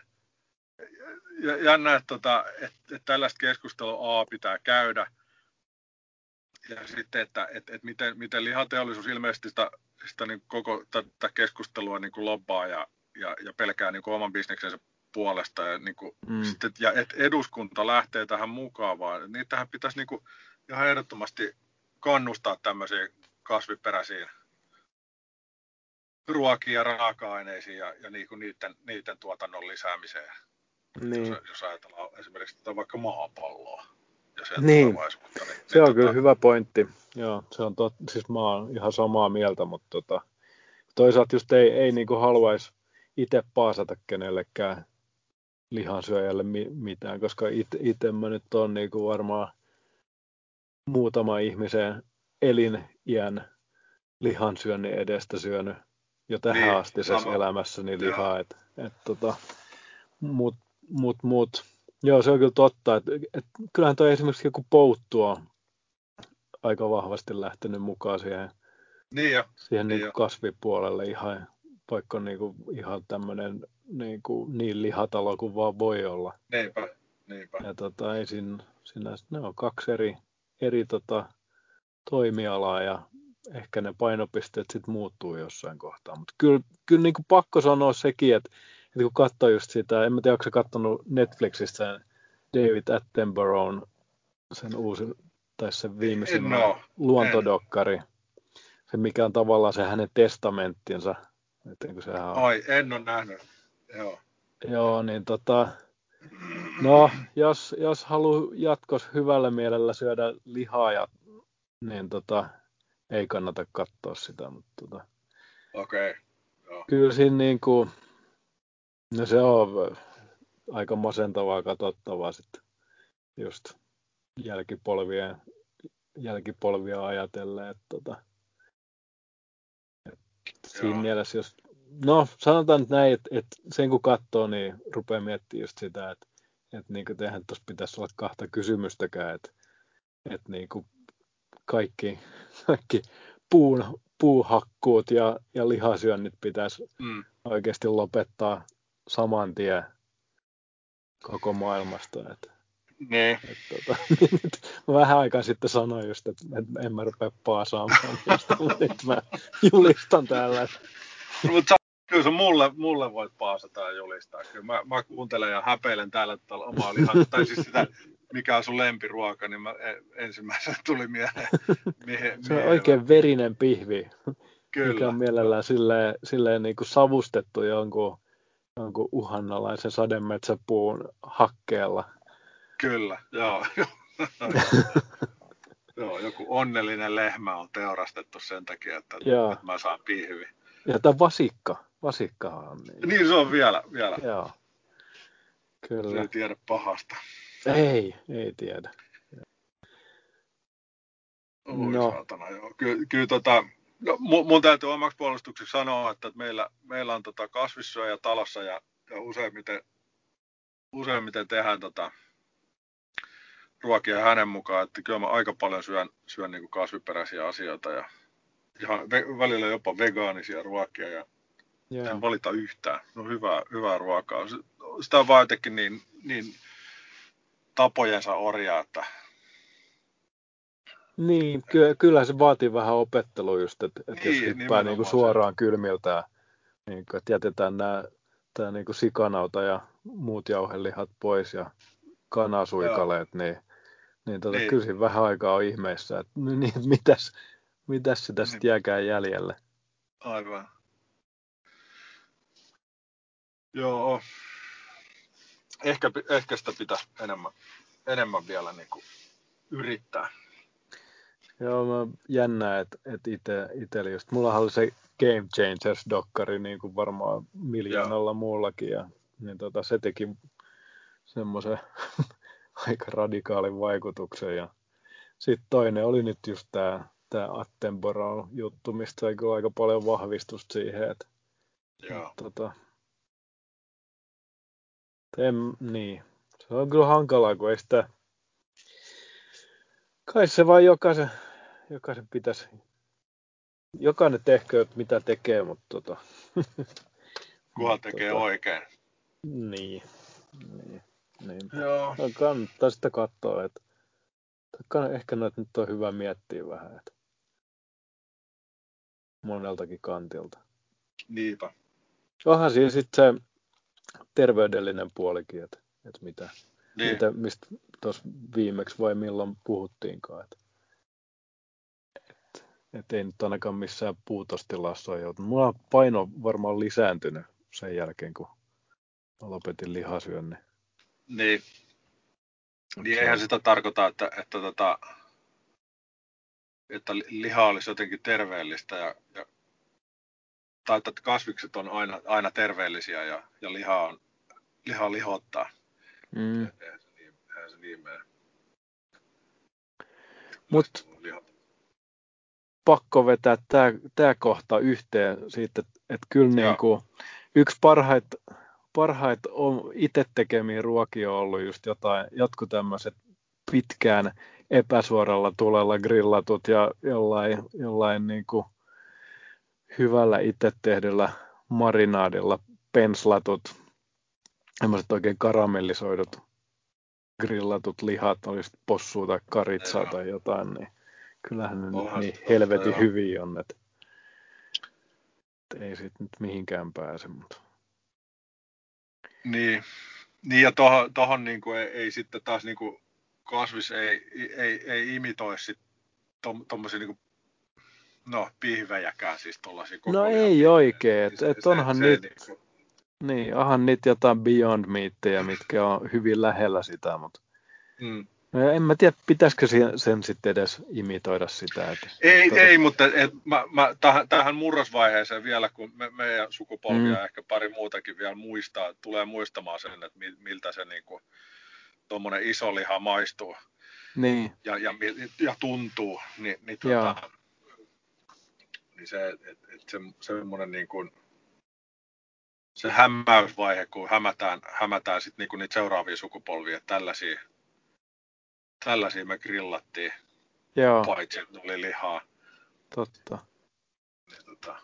jännä, että, tota, että, että, että tällaista keskustelua A pitää käydä, ja sitten, että, että, että miten, miten lihateollisuus ilmeisesti sitä, sitä niin koko tätä keskustelua niin kuin lobbaa ja, ja, ja pelkää niin kuin oman bisneksensä puolesta ja, niin kuin, mm. sitten, ja et eduskunta lähtee tähän mukaan, vaan niitähän pitäisi niin kuin, ihan ehdottomasti kannustaa tämmöisiin kasviperäisiin ruokiin ja raaka-aineisiin ja, ja niin kuin niiden, niiden tuotannon lisäämiseen. Niin. Jos, jos ajatellaan esimerkiksi tätä vaikka maapalloa ja sen niin. Niin, se on tota... kyllä hyvä pointti. Joo, se on tot... siis mä oon ihan samaa mieltä, mutta tota, toisaalta just ei, ei niin kuin haluaisi itse paasata kenellekään lihansyöjälle mi- mitään, koska itse mä nyt on niin kuin varmaan muutama ihmisen eliniän lihansyönnin edestä syönyt jo tähän niin, asti elämässäni lihaa. Et, et, tota, mut, mut, mut, joo, se on kyllä totta. Et, et, kyllähän toi esimerkiksi joku pouttu on aika vahvasti lähtenyt mukaan siihen, niin jo, siihen niin niin kasvipuolelle ihan, vaikka niin kuin, ihan tämmöinen niin, kuin, niin lihatalo kuin vaan voi olla. Niinpä, niinpä. Ja tota, ei siinä, siinä, ne on kaksi eri, eri tota, toimialaa ja ehkä ne painopisteet sitten muuttuu jossain kohtaa. Mutta kyllä, kyllä niin kuin pakko sanoa sekin, että, että kun katsoo just sitä, en mä tiedä, onko katsonut Netflixistä David Attenborough, sen uusi, tai sen viimeisimmän no, luontodokkari, se mikä on tavallaan se hänen testamenttinsa. Että sehän on... Ai, en ole nähnyt, joo. Joo, niin tota, no, jos, jos haluaa jatkos hyvällä mielellä syödä lihaa, ja, niin tota, ei kannata katsoa sitä, mutta tota, Okei. Okay. Kyllä siinä niin kuin, no se on aika masentavaa katsottavaa sitten just jälkipolvien, jälkipolvia ajatellen, että tota, siinä mielessä, jos, no sanotaan nyt näin, että, että sen kun katsoo, niin rupeaa miettimään just sitä, että, että niin kuin tehän tuossa pitäisi olla kahta kysymystäkään, että, että niin kuin kaikki, kaikki puun, puuhakkuut ja, ja lihasyönnit pitäisi mm. oikeasti lopettaa saman tien koko maailmasta. Että, niin. Et, tota, <laughs> niin mä vähän aikaa sitten sanoin just, että, että en mä rupea paasaamaan <laughs> mutta nyt mä julistan täällä. Että... Mutta kyllä sä mulle, mulle voit paasata ja julistaa. Kyllä mä, mä kuuntelen ja häpeilen täällä omaa lihaa, tai siis sitä mikä on sun lempiruoka, niin mä e, ensimmäisenä tuli mieleen. Mihin, se on oikein verinen pihvi, Kyllä. mikä on mielellään silleen, silleen niin kuin savustettu jonkun, jonkun uhannalaisen sademetsäpuun hakkeella. Kyllä, joo. <laughs> joo, joku onnellinen lehmä on teurastettu sen takia, että, että mä saan pihvi. Ja tämä vasikka, vasikkahan on niin. Niin se on vielä, vielä. Joo. Kyllä. Se ei tiedä pahasta. Ei, ei tiedä. Oi no. saatana, joo. Ky- kyllä tota, no, mun, mun täytyy omaksi puolustukseksi sanoa, että meillä, meillä on tota kasvissyöjä talossa ja, ja useimmiten, useimmiten tehdään tota, ruokia hänen mukaan, että kyllä mä aika paljon syön, syön niin kasviperäisiä asioita ja ihan ve, välillä jopa vegaanisia ruokia ja yeah. en valita yhtään. No hyvää, hyvää ruokaa. Sitä on vaan jotenkin niin, niin tapojensa orja, että niin, ky- kyllä se vaatii vähän opettelua just, että, että niin, jos hyppää niin kuin suoraan kylmiltä, niin kuin, että jätetään nämä tämä niin kuin sikanauta ja muut jauhelihat pois ja kanasuikaleet, Joo. niin, niin, tota, niin. kyllä siinä vähän aikaa on ihmeissä, että <laughs> niin, mitäs, mitäs sitä niin. sitten jääkään jäljelle. Aivan. Joo, ehkä, ehkä sitä pitäisi enemmän, enemmän vielä niin kuin yrittää. Joo, mä jännää, että et ite, itse just, mulla oli se Game Changers-dokkari niin kuin varmaan miljoonalla Joo. muullakin, ja niin tota, se teki semmoisen <laughs> aika radikaalin vaikutuksen, ja sitten toinen oli nyt just tämä tää Attenborough juttu, mistä sai kyllä aika paljon vahvistusta siihen, että Joo. Tota, en, niin. Se on kyllä hankalaa, kun ei sitä... Kai se vaan jokaisen, jokaisen pitäisi... Jokainen tehkö, mitä tekee, mutta tota... <laughs> Kunhan tekee tota, oikein. Niin. niin. Niin. Joo. No, kannattaa sitä katsoa, että ehkä noita nyt on hyvä miettiä vähän, että moneltakin kantilta. Niinpä. Onhan siinä sitten se terveydellinen puolikin, että, että mitä, niin. mitä, mistä tuossa viimeksi vai milloin puhuttiinkaan. Että, että, että ei nyt ainakaan missään puutostilassa ole joutunut. Mulla on paino varmaan lisääntynyt sen jälkeen, kun mä lopetin lihasyönnin. Niin. Niin eihän sitä tarkoita, että, että, tota, että liha olisi jotenkin terveellistä ja, ja tai että kasvikset on aina, aina terveellisiä ja, ja liha, on, liha lihottaa. Mm. Eihän se niin, eihän se niin mene. Mut pakko vetää tämä tää kohta yhteen siitä, että et kyllä niinku, yksi parhait, parhait on itse tekemiä ruokia on ollut just jotain, jotkut tämmöiset pitkään epäsuoralla tulella grillatut ja jollain, jollain niinku hyvällä itse tehdyllä marinaadilla penslatut, tämmöiset oikein karamellisoidut grillatut lihat, olisi possua tai karitsaa tai jotain, niin kyllähän ne Onhan niin helvetin joo. hyviä on, että ei siitä nyt mihinkään pääse. Mutta. Niin, niin ja tohon, tohon niin kuin ei, ei, sitten taas niin kuin kasvis ei, ei, ei imitoi sit tommosia niin no pihvejäkään siis tollasia koko No ei oikein, että et onhan niitä, niin kuin, niin, onhan niitä jotain Beyond Meatia, mitkä on hyvin lähellä sitä, mutta mm. No, en mä tiedä, pitäisikö sen, sen sitten edes imitoida sitä. Että, Ei, että, ei, mutta et, mä, mä, tähän, tähän murrosvaiheeseen vielä, kun me, meidän sukupolvi Mm. ja ehkä pari muutakin vielä muistaa, tulee muistamaan sen, että mi- miltä se niinku, tuommoinen iso liha maistuu Niin, ja, ja, ja tuntuu, niin, niin, tota, niin se, et, et se, semmoinen niin kuin, se hämmäysvaihe, kun hämätään, hämätään sit niinku niitä seuraavia sukupolvia, että tällaisia, tällaisia me grillattiin, joo, paitsi että oli lihaa. totta. Niin, tota,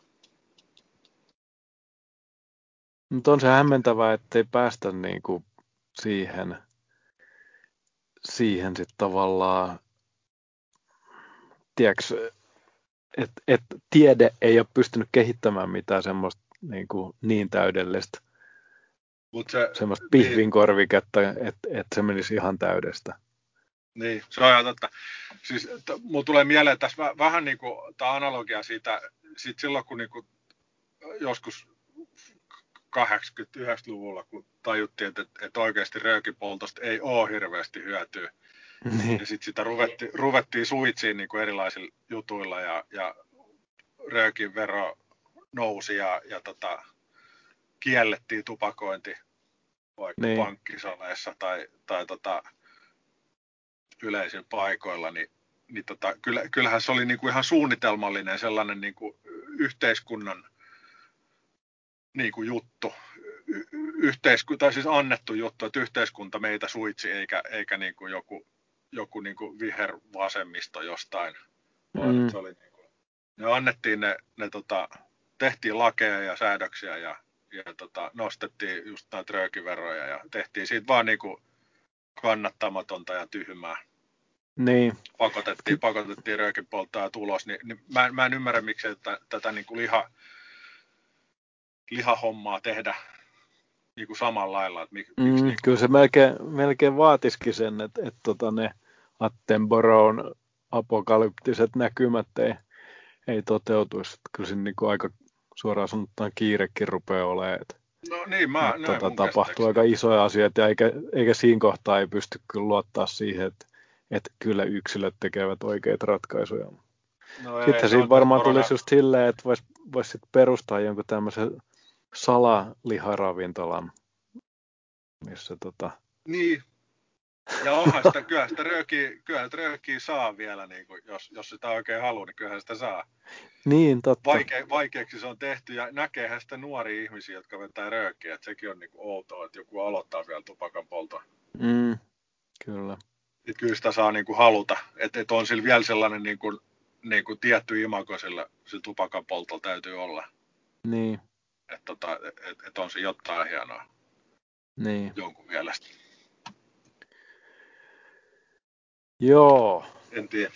Mutta on se hämmentävää, ettei päästä niinku siihen, siihen sitten tavallaan, tiedätkö, että et tiede ei ole pystynyt kehittämään mitään semmoista niinku niin täydellistä, mut se, semmoista niin, pihvinkorviketta, että et se menisi ihan täydestä. Niin, se on ihan totta. Siis t- mulla tulee mieleen tässä vä- vähän niin kuin tämä analogia siitä, siitä silloin kun niin kuin joskus 80-90-luvulla, kun tajuttiin, että, että oikeasti röökipoltosta ei ole hirveästi hyötyä. Niin, Ja sitten sitä ruvettiin, ruvettiin suitsiin niin kuin erilaisilla jutuilla ja, ja röökin vero nousi ja, ja tota, kiellettiin tupakointi vaikka niin. pankkisaleissa tai, tai tota, yleisillä paikoilla, niin, niin tota, kyllä, kyllähän se oli niin kuin ihan suunnitelmallinen sellainen niin kuin yhteiskunnan niin kuin juttu, y- yhteisku, tai siis annettu juttu, että yhteiskunta meitä suitsi eikä, eikä niin kuin joku, joku niin kuin vihervasemmisto jostain, vaan Mm. se oli niin kuin, ne annettiin ne, ne tota, tehtiin lakeja ja säädöksiä ja, ja tota, nostettiin just näitä röökiveroja ja tehtiin siitä vaan niin kuin kannattamatonta ja tyhmää niin, pakotettiin, pakotettiin röökin polttaa tulos, niin, niin mä, en- mä en ymmärrä, miksi tätä, tätä niin kuin liha, lihahommaa tehdä niin kuin samalla lailla. Että mik, miksi, mm, niin kyllä se melkein, melkein vaatisikin sen, että, että tota ne Attenborough apokalyptiset näkymät ei, ei toteutuisi. Kyllä siinä niin kuin aika suoraan sanottuna kiirekin rupeaa olemaan. No niin, mä, näin tota, tapahtuu aika isoja asioita, ja eikä, eikä siinä kohtaa ei pysty kyllä luottaa siihen, että, että kyllä yksilöt tekevät oikeita ratkaisuja. No ei, siinä varmaan korona- tulisi just silleen, että voisi vois sit perustaa jonkun tämmöisen salaliharavintolan, missä tota, Niin. Ja onhan sitä, kyllä sitä röökiä, kyllä sitä röökiä saa vielä, niin kuin, jos, jos sitä oikein haluaa, niin kyllähän sitä saa. niin totta, Vaike, vaikeaksi se on tehty ja näkeehän sitä nuoria ihmisiä, jotka vetää röökiä. Että sekin on niin kuin outoa, että joku aloittaa vielä tupakan polton. mm, kyllä, että kyllä sitä saa niin kuin haluta. Että et on sillä vielä sellainen niin kuin, niin kuin tietty imago sillä, sillä tupakan poltolla täytyy olla. niin, Että tota, et, et on se jotain hienoa niin, jonkun mielestä. joo, En tiedä.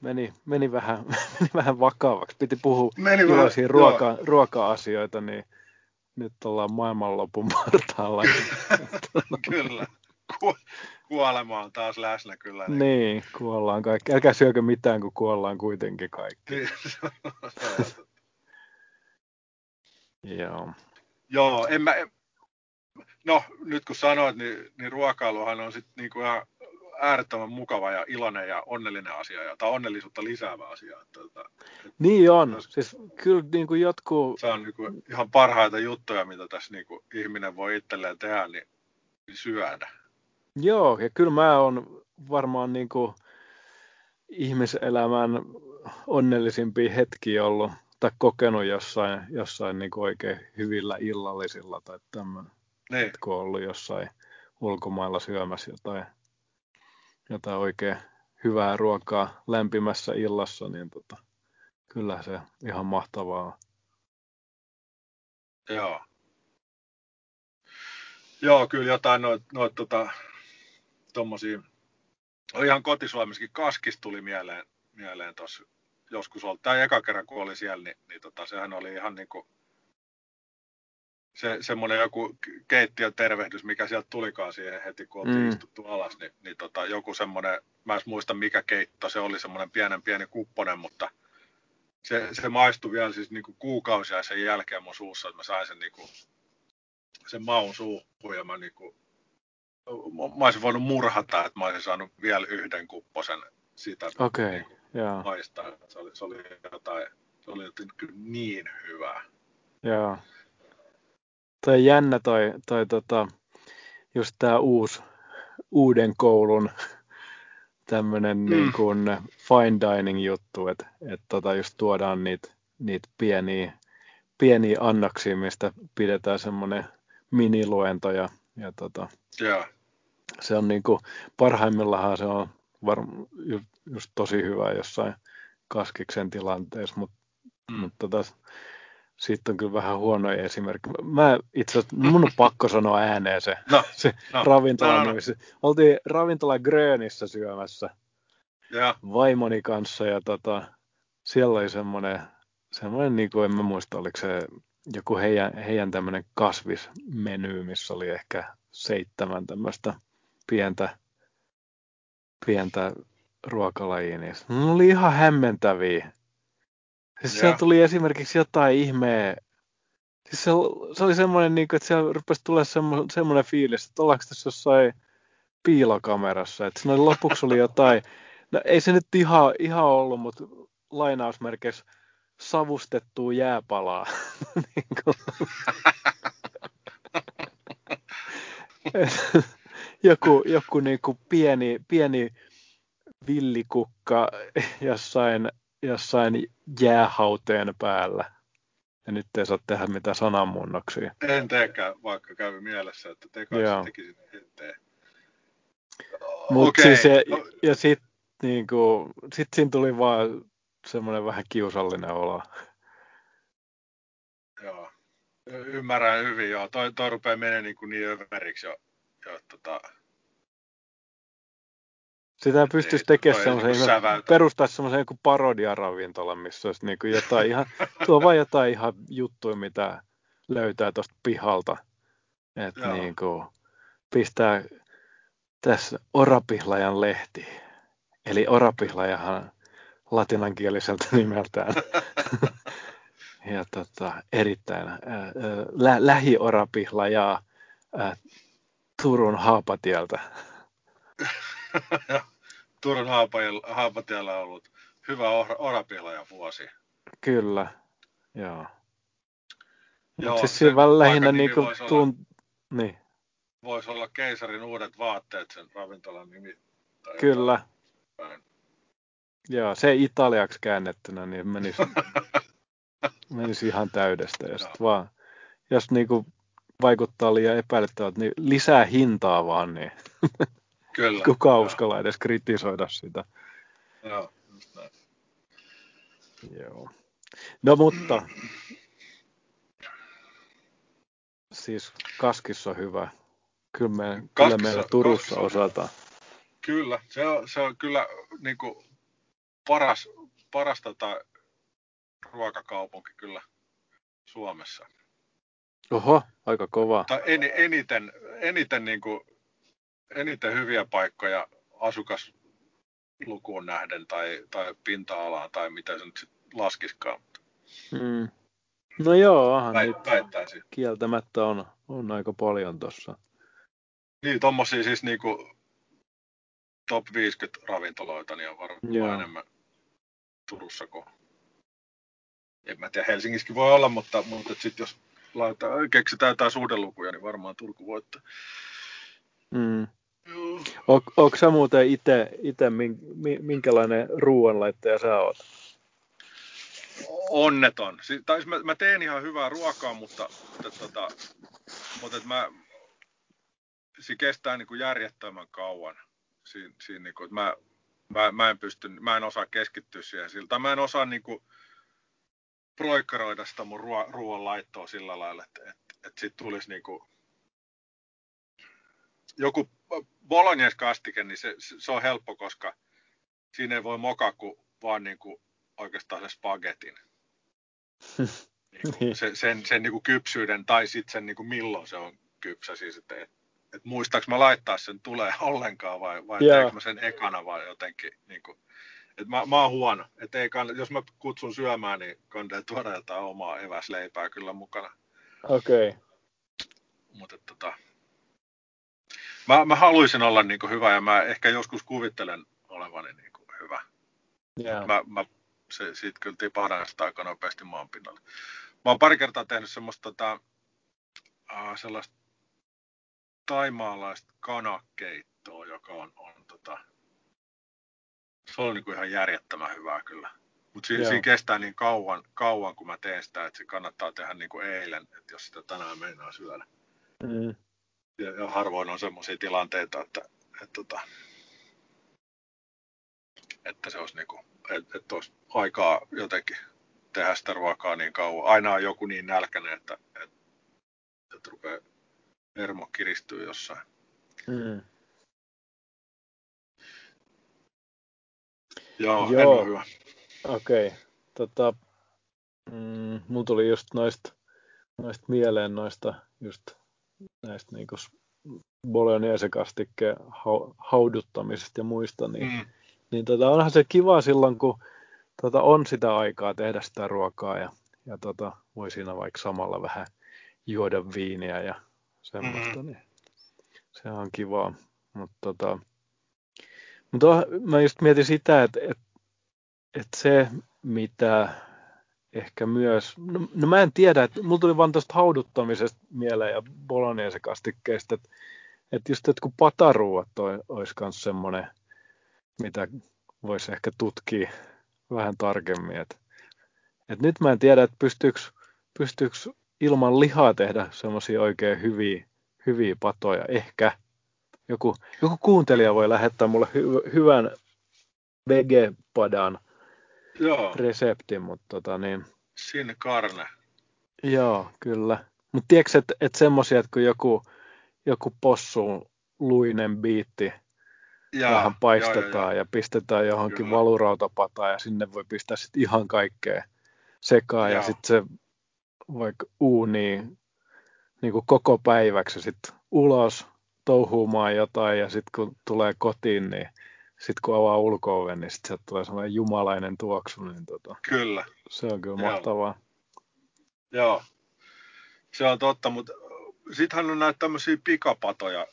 meni, meni, vähän, <laughs> meni vähän vakavaksi, piti puhua Meni vähän, ruoka, ruoka-asioita, niin nyt ollaan maailmanlopun <laughs> partaalla. Kyllä. Ku, kuolema on taas läsnä kyllä. Niin. niin, kuollaan kaikki. Älkää syökö mitään, kun kuollaan kuitenkin kaikki. Niin. Joo. Joo, en mä, no nyt kun sanoit, niin, niin ruokailuhan on sitten niinku ihan äärettömän mukava ja iloinen ja onnellinen asia, ja, tai onnellisuutta lisäävä asia. Että, että, Niin on. Siis kyllä niin kuin jotkut, se on niinku ihan parhaita juttuja, mitä tässä niinku ihminen voi itselleen tehdä, niin, niin syödä. Joo, ja kyllä mä oon varmaan niin kuin ihmiselämän onnellisimpia hetkiä ollut, tai kokenut jossain, jossain niin kuin oikein hyvillä illallisilla tai tämmöinen, Niin, kun on ollut jossain ulkomailla syömässä jotain, jotain oikein hyvää ruokaa lämpimässä illassa, niin tota, kyllä se ihan mahtavaa on. joo. Joo, kyllä jotain noita noit, tota, tommosia ihan kotisuomessakin Kaskis tuli mieleen, mieleen tuossa joskus ollut. Tämä eka kerran, kun oli siellä, niin, niin tota, sehän oli ihan niin kuin, se, semmoinen joku keittiön tervehdys, mikä sieltä tulikaan siihen heti, kun oltiin mm. istuttu alas, niin, niin tota, joku semmoinen, mä en muista mikä keitto, se oli semmoinen pienen pieni kupponen, mutta se, se maistui vielä siis niin kuin kuukausia sen jälkeen mun suussa, että mä sain sen, niin kuin, sen maun suuhun ja mä, niin kuin, mä olisin voinut murhata, että mä olisin saanut vielä yhden kupposen sitä okay, niin kuin, maistaa. Se oli, se oli jotain, se oli jotenkin niin hyvää. Joo. Toi jännä toi, toi tota, just tää uusi, uuden koulun tämmönen mm. niin kuin fine dining juttu, että et tota just tuodaan niitä niit pieniä, pieniä annoksia, mistä pidetään semmoinen miniluento ja, ja tota, yeah. se on niin kuin, parhaimmillaan se on varm, just, just, tosi hyvä jossain kaskiksen tilanteessa, mutta mm. mut tota, siitä on kyllä vähän huono esimerkki. Mä itse asiassa, mun on pakko sanoa ääneen se, no, <laughs> se no, ravintola no, no. Oltiin ravintola Grönissä syömässä ja. vaimoni kanssa ja tota, siellä oli semmoinen, semmoinen niin kuin en mä muista, oliko se joku heidän, heidän tämmöinen kasvismeny, missä oli ehkä seitsemän tämmöistä pientä, pientä ruokalajia, niin ne oli ihan hämmentäviä. Siis siellä tuli esimerkiksi jotain ihmeä. Siis se, se oli semmoinen, niin kuin, että siellä rupesi tulla semmo, semmoinen fiilis, että ollaanko tässä jossain piilokamerassa. Että siinä lopuksi oli jotain, no ei se nyt ihan, ihan ollut, mutta lainausmerkeissä savustettua jääpalaa. <laughs> niin <laughs> <laughs> joku joku niin kuin pieni, pieni villikukka jossain jossain jäähauteen päällä. Ja nyt ei saa tehdä mitään sananmunnoksia. En teekään, vaikka kävi mielessä, että te kanssa tekisin eteen. Mut okay. siis no. ja sitten niinku, sit siinä tuli vaan semmoinen vähän kiusallinen olo. Ymmärrän hyvin joo. Toi, toi rupeaa menemään niin, niin överiksi jo, jo tota, sitä pystyisi tekemään semmoisen, perustaa semmoisen joku parodiaravintola, missä olisi niin kuin jotain ihan, <laughs> tuo vain jotain ihan juttuja, mitä löytää tuosta pihalta. Että niin kuin pistää tässä orapihlajan lehti. Eli orapihlajahan latinankieliseltä nimeltään. <laughs> ja tota, erittäin äh, lä- lähi-orapihlajaa äh, Turun Haapatieltä. <laughs> Turun Haapatiellä on ollut hyvä orapihlaja vuosi. Kyllä, joo. joo siis siinä lähinnä niin kuin tuun... Olla, niin. Voisi olla keisarin uudet vaatteet sen ravintolan nimi. Tai Kyllä. Joo, se italiaksi käännettynä, niin menisi, <laughs> menisi ihan täydestä. Ja sit vaan, jos niinku vaikuttaa liian epäilyttävältä, niin lisää hintaa vaan, niin <laughs> Kyllä. Kuka uskalla edes kritisoida sitä. Joo, just näin. Joo. No mutta, siis Kaskissa on hyvä. Kyllä, me, Kaskissa, kyllä meillä Turussa osataan. Kyllä, se on, se on kyllä niin kuin paras, paras tota, ruokakaupunki kyllä Suomessa. Oho, aika kova. Tai en, eniten, eniten niin kuin eniten hyviä paikkoja asukaslukuun nähden tai, tai pinta-alaa tai mitä se nyt sit laskiskaan. Mm. No joo, aha, Väit, kieltämättä on, on aika paljon tuossa. Niin, tommosia siis niinku top 50 ravintoloita, niin on varmaan joo. enemmän Turussa kuin... En mä tiedä, Helsingissäkin voi olla, mutta, mutta sitten jos laitetaan, keksitään jotain suhdelukuja, niin varmaan Turku voittaa. Mm. On, onko sä muuten itse, minkälainen ruoanlaittaja sä oot? Onneton. Tai siis mä, mä, teen ihan hyvää ruokaa, mutta, mutta, tota, mutta että mä, se kestää niin kuin järjettömän kauan. Siin, siinä, niin kuin, että mä, mä, mä, en pysty, mä en osaa keskittyä siihen siltä. Mä en osaa niin kuin, proikkaroida sitä mun ruo, ruoanlaittoa sillä lailla, että, että, että sit tulisi niin kuin, joku Bolognes kastike, niin se, se on helppo, koska siinä ei voi mokaa kuin vaan niin kuin oikeastaan se spagetin. <laughs> niin se, sen, sen niin kuin kypsyyden tai sitten sen niin kuin milloin se on kypsä. Siis, että, et, et muistaaks mä laittaa sen tulee ollenkaan vai, vai teekö mä sen ekana vai jotenkin. Niin kuin, et mä, mä oon huono. Et ei kann, jos mä kutsun syömään, niin kannattaa tuoda jotain omaa eväsleipää kyllä mukana. Okei. Okay. Mutta tota, mä, mä haluaisin olla niin kuin hyvä ja mä ehkä joskus kuvittelen olevani niin kuin hyvä. Yeah. Mä, mä se, siitä kyllä tipahdan sitä aika nopeasti maan pinnalle. Mä oon pari kertaa tehnyt semmoista tota, uh, sellaista taimaalaista kanakeittoa, joka on, on tota, se on niin kuin ihan järjettömän hyvää kyllä. Mutta si- siinä kestää niin kauan, kauan, kun mä teen sitä, että se kannattaa tehdä niin kuin eilen, että jos sitä tänään meinaa syödä. Mm. Ja, ja harvoin on semmoisia tilanteita, että, että, että, tota, että se olisi, niin kuin, että, että olisi aikaa jotenkin tehdä sitä ruokaa niin kauan. Aina on joku niin nälkäinen, että, että, että rupeaa hermo kiristyy jossain. Mm. Joo, Joo. en hyvä. Okei. Okay. Tota, mm, mun tuli just noista, noista mieleen noista just näistä niinku bolognese-kastikkeen hauduttamisesta ja muista, niin, mm. niin tota, onhan se kiva silloin, kun tota, on sitä aikaa tehdä sitä ruokaa ja, ja tota, voi siinä vaikka samalla vähän juoda viiniä ja semmoista, mm. niin se on kivaa. Mutta tota, mutta mä just mietin sitä, että, että, että se, mitä ehkä myös, no, no mä en tiedä, että mulla tuli vaan tuosta hauduttamisesta mieleen ja bolognese-kastikkeesta, että, että just että kun pataruuat olisi myös semmoinen, mitä voisi ehkä tutkia vähän tarkemmin. Että, että nyt mä en tiedä, että pystyykö, pystyykö ilman lihaa tehdä semmoisia oikein hyviä, hyviä patoja. Ehkä, joku, joku kuuntelija voi lähettää mulle hy, hyvän vegepadan Joo. reseptin, mutta tota niin. Sinne karne. Joo, kyllä. Mutta tiedätkö, että et semmoisia, että kun joku, joku possu luinen biitti ja, vähän paistetaan ja, ja, ja. ja pistetään johonkin kyllä. valurautapataan ja sinne voi pistää sitten ihan kaikkea sekaan ja, ja sitten se vaikka uuniin niin kuin koko päiväksi sitten ulos touhuumaan jotain ja sitten kun tulee kotiin, niin sitten kun avaa ulko niin sitten tulee sellainen jumalainen tuoksu. Niin tota, kyllä. Se on kyllä Joo. mahtavaa. Joo, se on totta, mutta sittenhän on näitä tämmöisiä pikapatoja,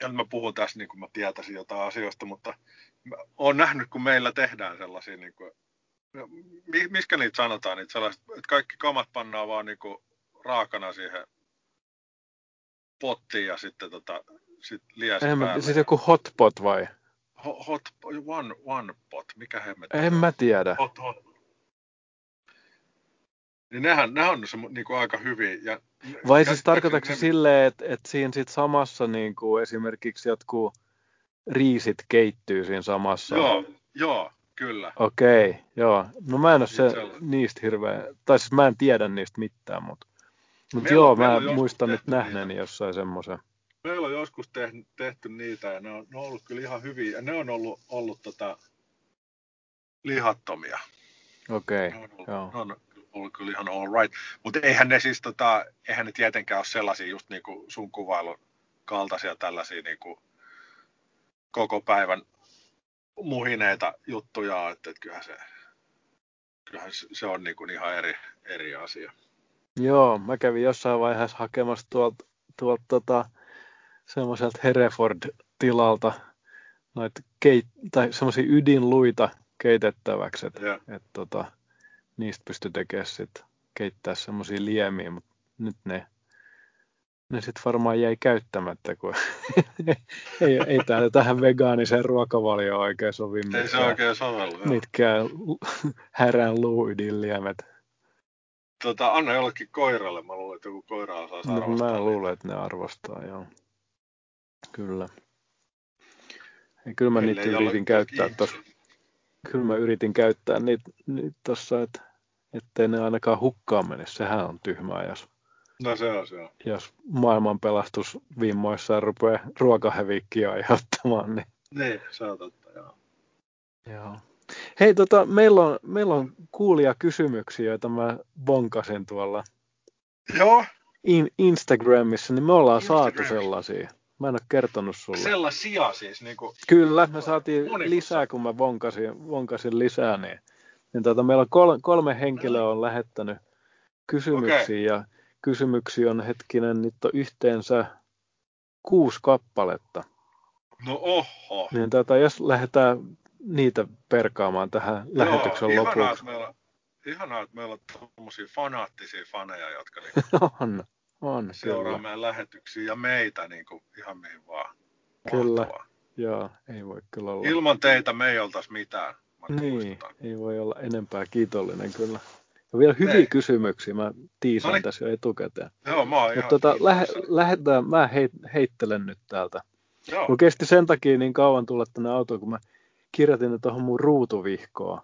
ja mä puhun tässä niin kuin mä tietäisin jotain asioista, mutta olen nähnyt, kun meillä tehdään sellaisia, niin kuin, miskä niitä sanotaan, niitä sellaiset, että kaikki kamat pannaan vaan niin kuin raakana siihen pottiin ja sitten tota, sit liäsi en päälle. Siis joku hotpot vai? Hot, hot one, one pot, mikä hemmet? En mä tiedä. Hot, hot. Niin nehän, nehän on se, niin kuin aika hyvin. Ja, vai siis tarkoitatko ne... silleen, että, että siinä sit samassa niin kuin esimerkiksi jotkut riisit keittyy siinä samassa? Joo, joo, kyllä. Okei, okay, joo. No mä en ole se, niistä hirveän, tai siis mä en tiedä niistä mitään, mutta mutta joo, mä muistan nyt nähneeni jossain semmoisen. Meillä on joskus tehty, tehty niitä ja ne on, ne on ollut kyllä ihan hyviä. Ja ne on ollut, ollut tota, lihattomia. Okei, okay, ne joo. Ne on ollut kyllä ihan all right. Mutta eihän ne siis, tota, eihän ne tietenkään ole sellaisia just niinku sun kuvailun kaltaisia tällaisia niinku koko päivän muhineita juttuja, että, että kyllähän se, kyllähän se on niinku ihan eri, eri asia. Joo, mä kävin jossain vaiheessa hakemassa tuolta, tuolta tota, semmoiselta Hereford-tilalta noita keit, tai semmoisia ydinluita keitettäväksi, että yeah. et, tota, niistä pystyi tekemään sit, keittää semmoisia liemiä, mutta nyt ne, ne sitten varmaan jäi käyttämättä, kun <laughs> ei, ei täällä tähän vegaaniseen ruokavalioon oikein sovi ei se oikein sovellu, mitkään härän luuydinliemet tota, anna jollekin koiralle. Mä luulen, että joku koira osaa no, arvostaa. Mä luulen, että ne arvostaa, joo. Kyllä. Ja kyllä mä niitä yritin käyttää tuossa. Kyllä mä yritin käyttää niitä, niitä tuossa, että ettei ne ainakaan hukkaan mene. Sehän on tyhmää, jos No se on, se on. Jos maailmanpelastus vimmoissaan rupeaa ruokahävikkiä aiheuttamaan, niin... Niin, se on totta, joo. Joo. Hei, tota, meillä, on, meillä on kuulia kysymyksiä, joita mä bonkasin tuolla Joo. in, Instagramissa, niin me ollaan saatu sellaisia. Mä en ole kertonut sulle. Sellaisia siis. Niin kuin... Kyllä, me saatiin lisää, kun mä vonkasin, vonkasin lisää. Niin, niin tota, meillä on kolme, kolme henkilöä on lähettänyt kysymyksiä okay. ja kysymyksiä on hetkinen, niitä on yhteensä kuusi kappaletta. No oho. Niin tota, jos lähdetään niitä perkaamaan tähän Joo, lähetyksen ihanaa, lopuksi. Että meillä, ihanaa, että meillä on tuommoisia fanaattisia faneja, jotka niin <laughs> on, on, seuraa kyllä. meidän lähetyksiä ja meitä niin kuin, ihan mihin vaan. Kyllä, joo, ei voi kyllä olla. Ilman teitä me ei oltaisi mitään. Niin, muistutan. ei voi olla enempää kiitollinen kyllä. Ja vielä hyviä ei. kysymyksiä, mä tiisaan Noniin. tässä jo etukäteen. Joo, mä oon Mutta tota, lähe, lähdetään, mä heit, heittelen nyt täältä. Joo. Mulla kesti sen takia niin kauan tulla tänne autoon, kun mä kirjoitin ne tuohon mun ruutuvihkoon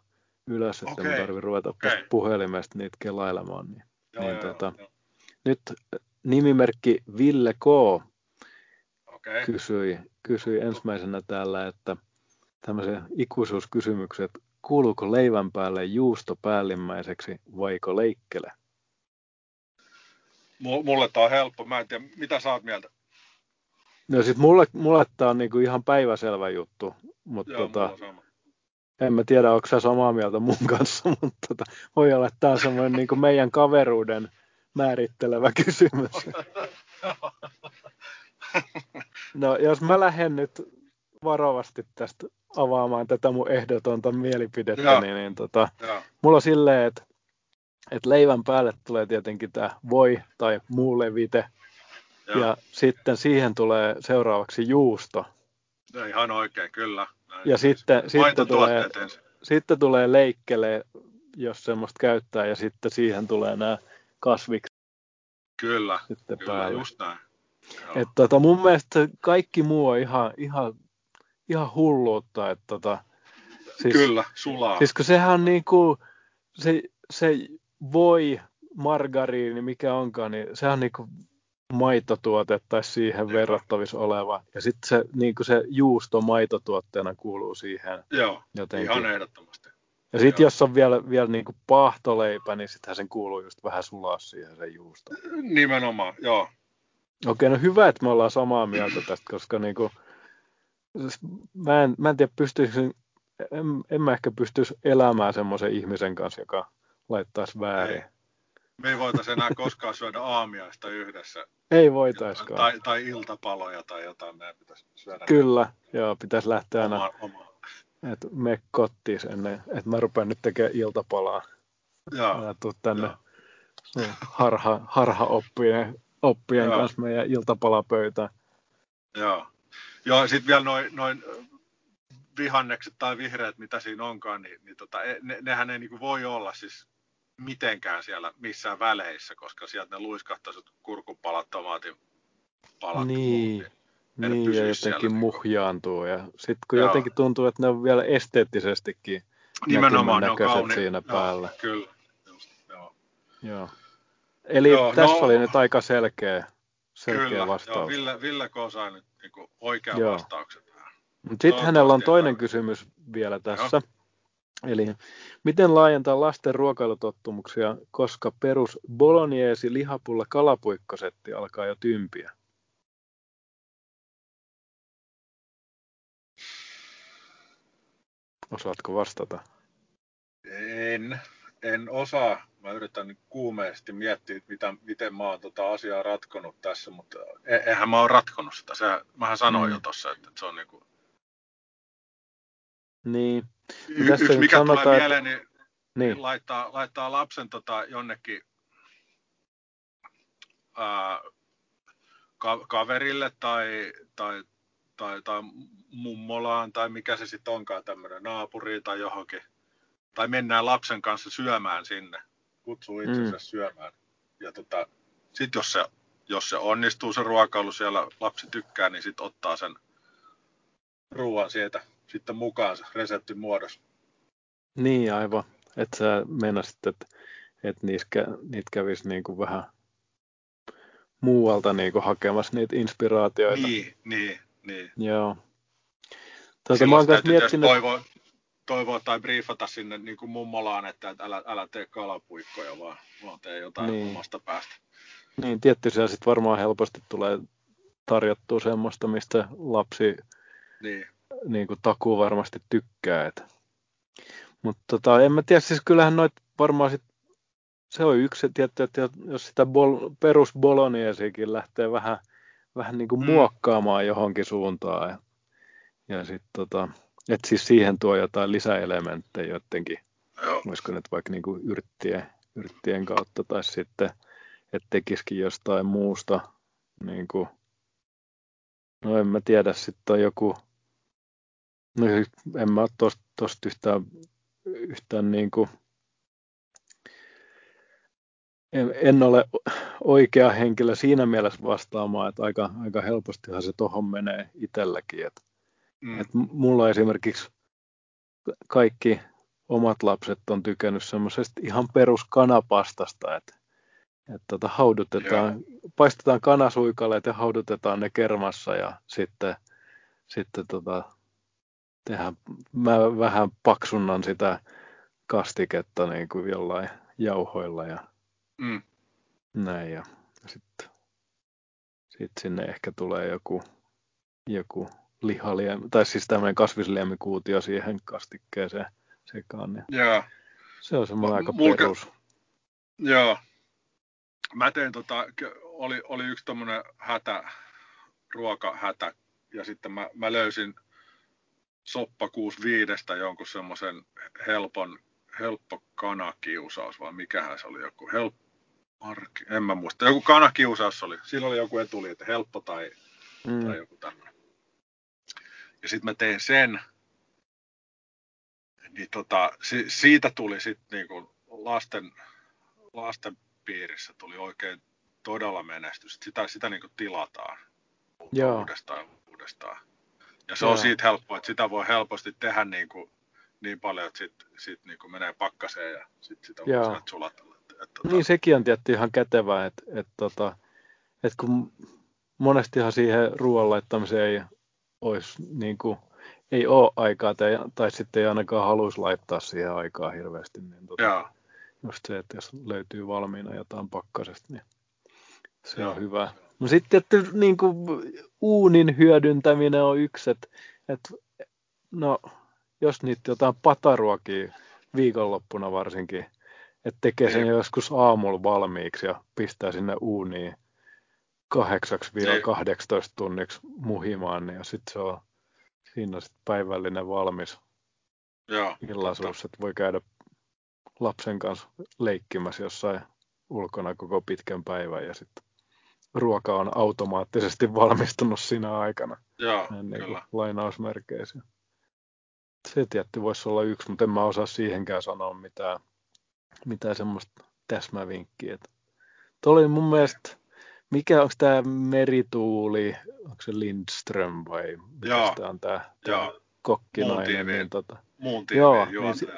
ylös, että okay. mä tarvitsen ruveta okay. puhelimesta niitä kelailemaan. Niin, joo, niin, joo, tota, joo. Nyt nimimerkki Ville K. Okay. Kysyi, kysyi ensimmäisenä täällä, että tämmöisen ikuisuuskysymyksen, että kuuluuko leivän päälle juusto päällimmäiseksi vaiko leikkele? Mulle tämä on helppo. Mä en tiedä, mitä sä oot mieltä? No sit mulle, mulle tämä on niinku ihan päiväselvä juttu, mutta tota, en mä tiedä, onko sä samaa mieltä mun kanssa, <laughs> mutta tota, voi olla, että tämä on semmoinen niinku meidän kaveruuden määrittelevä <laughs> kysymys. <laughs> No jos mä lähden nyt varovasti tästä avaamaan tätä mun ehdotonta mielipidettä, ja. niin, niin tota, mulla on silleen, että, että leivän päälle tulee tietenkin tämä voi tai muu levite, ja. ja sitten siihen tulee seuraavaksi juusto. Ja ihan oikein, kyllä. Näin ja siis sitten, sitten, tulee, sitten tulee leikkele, jos semmoista käyttää, ja sitten siihen tulee nämä kasvikset. Kyllä, sitten kyllä päälle. just näin. Et tota, mun mielestä kaikki muu on ihan, ihan, ihan hulluutta. Et tota, siis, kyllä, sulaa. Siis kun sehän on niinku, se, se voi margariini, mikä onkaan, niin sehän on niinku maitotuote tai siihen verrattavissa oleva. Ja sitten se, niin se juusto maitotuotteena kuuluu siihen. Joo, jotenkin. ihan ehdottomasti. Ja sitten jos on vielä, vielä niin kuin pahtoleipä, niin sittenhän sen kuuluu just vähän sulaa siihen se juusto. Nimenomaan, joo. Okei, no hyvä, että me ollaan samaa mieltä tästä, koska niin kuin, mä, en, mä en tiedä, pystyisin, en, en mä ehkä pystyisi elämään semmoisen ihmisen kanssa, joka laittaisi väärin. Ei me ei voitaisi enää koskaan syödä aamiaista yhdessä. Ei voitaisikaan. Tai, tai iltapaloja tai jotain, meidän pitäisi syödä. Kyllä, näin. joo, pitäisi lähteä aina, oma, oma. että me kottiin ennen, että mä rupean nyt tekemään iltapalaa. Joo. Tuu tänne joo. harha, harha oppien, oppien joo. kanssa meidän iltapalapöytään. Joo. Joo, sitten vielä noin noin vihannekset tai vihreät, mitä siinä onkaan, niin, niin tota, e, ne, nehän ei niin voi olla siis mitenkään siellä missään väleissä, koska sieltä ne luiskahtaisivat kurkupalat, tomaatin palat. Niin, niin ja jotenkin niinku- muhjaantuu. Ja sitten kun Joo. jotenkin tuntuu, että ne on vielä esteettisestikin Nimenomaan ne on kauni... siinä Joo, päällä. Kyllä, just, joo. Joo. Eli joo, tässä no, oli nyt aika selkeä, selkeä kyllä, vastaus. Joo, Ville, Ville K. sai nyt niin oikean joo. vastauksen. Sitten hänellä on toinen kysymys vielä tässä. Joo. Eli miten laajentaa lasten ruokailutottumuksia, koska perus bolognese lihapulla kalapuikkosetti alkaa jo tympiä? Osaatko vastata? En, en osaa. Mä yritän kuumeesti miettiä, mitä, miten mä oon tota asiaa ratkonut tässä, mutta e, eihän mä oon ratkonut sitä. Se, mähän sanoin mm. jo tuossa, että se on niinku... Niin. Y- yksi mikä sanotaan, tulee mieleen, niin, niin. Laittaa, laittaa lapsen tota jonnekin ää, ka- kaverille tai, tai, tai, tai mummolaan tai mikä se sitten onkaan tämmöinen naapuriin tai johonkin. Tai mennään lapsen kanssa syömään sinne, kutsuu itsensä mm. syömään. Ja tota, sitten jos se, jos se onnistuu se ruokailu siellä, lapsi tykkää, niin sitten ottaa sen ruoan sieltä sitten mukaansa reseptin muodossa. Niin, aivan. Että sä meinasit, että, että niitä, niitä kävisi niin kuin vähän muualta niin kuin hakemassa niitä inspiraatioita. Niin, niin, niin. Joo. Tuota, mä oon miettinyt... Toivoa, toivoa tai briefata sinne niin kuin mummolaan, että älä, älä tee kalapuikkoja, vaan, vaan tee jotain niin. omasta päästä. Niin, tietty siellä sitten varmaan helposti tulee tarjottua semmoista, mistä lapsi niin. Niin kuin takuu varmasti tykkää. Että. Mutta tota, en mä tiedä, siis kyllähän noit varmaan sit, se on yksi, tietty, että jos sitä bol, perus bolognesiakin lähtee vähän, vähän niin kuin mm. muokkaamaan johonkin suuntaan. Ja, ja sitten tota, että siis siihen tuo jotain lisäelementtejä jotenkin, Joo. olisiko nyt vaikka niin kuin yrttien, yrttien kautta tai sitten, että tekisikin jostain muusta, niin kuin, no en mä tiedä, sitten on joku, no en mä tosta, tosta yhtään, yhtään niin kuin, en, en ole oikea henkilö siinä mielessä vastaamaan, että aika, aika helpostihan se tuohon menee itselläkin, että Mm. Et mulla esimerkiksi kaikki omat lapset on tykännyt semmoisesta ihan peruskanapastasta, että et tota, haudutetaan, Joo. paistetaan kanasuikaleet ja haudutetaan ne kermassa ja sitten, sitten tota, tehdään, mä vähän paksunnan sitä kastiketta niin kuin jollain jauhoilla ja mm. näin. Ja sitten sit sinne ehkä tulee joku, joku lihaliemi, tai siis tämmöinen kasvisliemikuutio siihen kastikkeeseen sekaan. Niin Joo. Se on semmoinen aika Mulka, perus. Joo. Mä tein tota, oli, oli yksi tommonen hätä, ruokahätä, ja sitten mä, mä löysin Soppa 65 jonkun semmoisen helpon, helppo kanakiusaus, vai mikähän se oli joku helppo, en mä muista, joku kanakiusaus oli. Siinä oli joku etuli, että helppo tai, mm. tai joku tämmöinen. Ja sitten mä tein sen, niin tota, si, siitä tuli sitten niinku lasten, lasten piirissä tuli oikein todella menestys. Sitä, sitä niinku tilataan Joo. uudestaan uudestaan. Ja se Joo. on siitä helppoa, että sitä voi helposti tehdä niinku, niin paljon, että sitten sit niinku menee pakkaseen ja sit sitä Joo. voi sulatella. Et, et, tota... Niin sekin on tietty ihan kätevää, että et, tota, et kun monestihan siihen ruoan laittamiseen ei olisi niin kuin, ei ole aikaa tai, tai sitten ei ainakaan haluaisi laittaa siihen aikaa hirveästi. Niin tota, Joo. just se, että jos löytyy valmiina jotain pakkasesta, niin se Joo. on hyvä. No sitten että niin kuin, uunin hyödyntäminen on yksi, että, että no, jos niitä jotain pataruokia viikonloppuna varsinkin, että tekee sen joskus aamulla valmiiksi ja pistää sinne uuniin 8-18 tunniksi muhimaan, niin ja sitten se on siinä on sit päivällinen valmis. Joo, illaisuus, että voi käydä lapsen kanssa leikkimässä jossain ulkona koko pitkän päivän ja sitten ruoka on automaattisesti valmistunut siinä aikana. Joo, ennen kuin lainausmerkeissä. Se tietty voisi olla yksi, mutta en mä osaa siihenkään sanoa mitään, mitään semmoista täsmävinkkiä. Tuo oli mun mielestä mikä onko tämä merituuli, onko se Lindström vai mikä tämä on tämä, kokkinainen? Niin, tota, joo, niin si-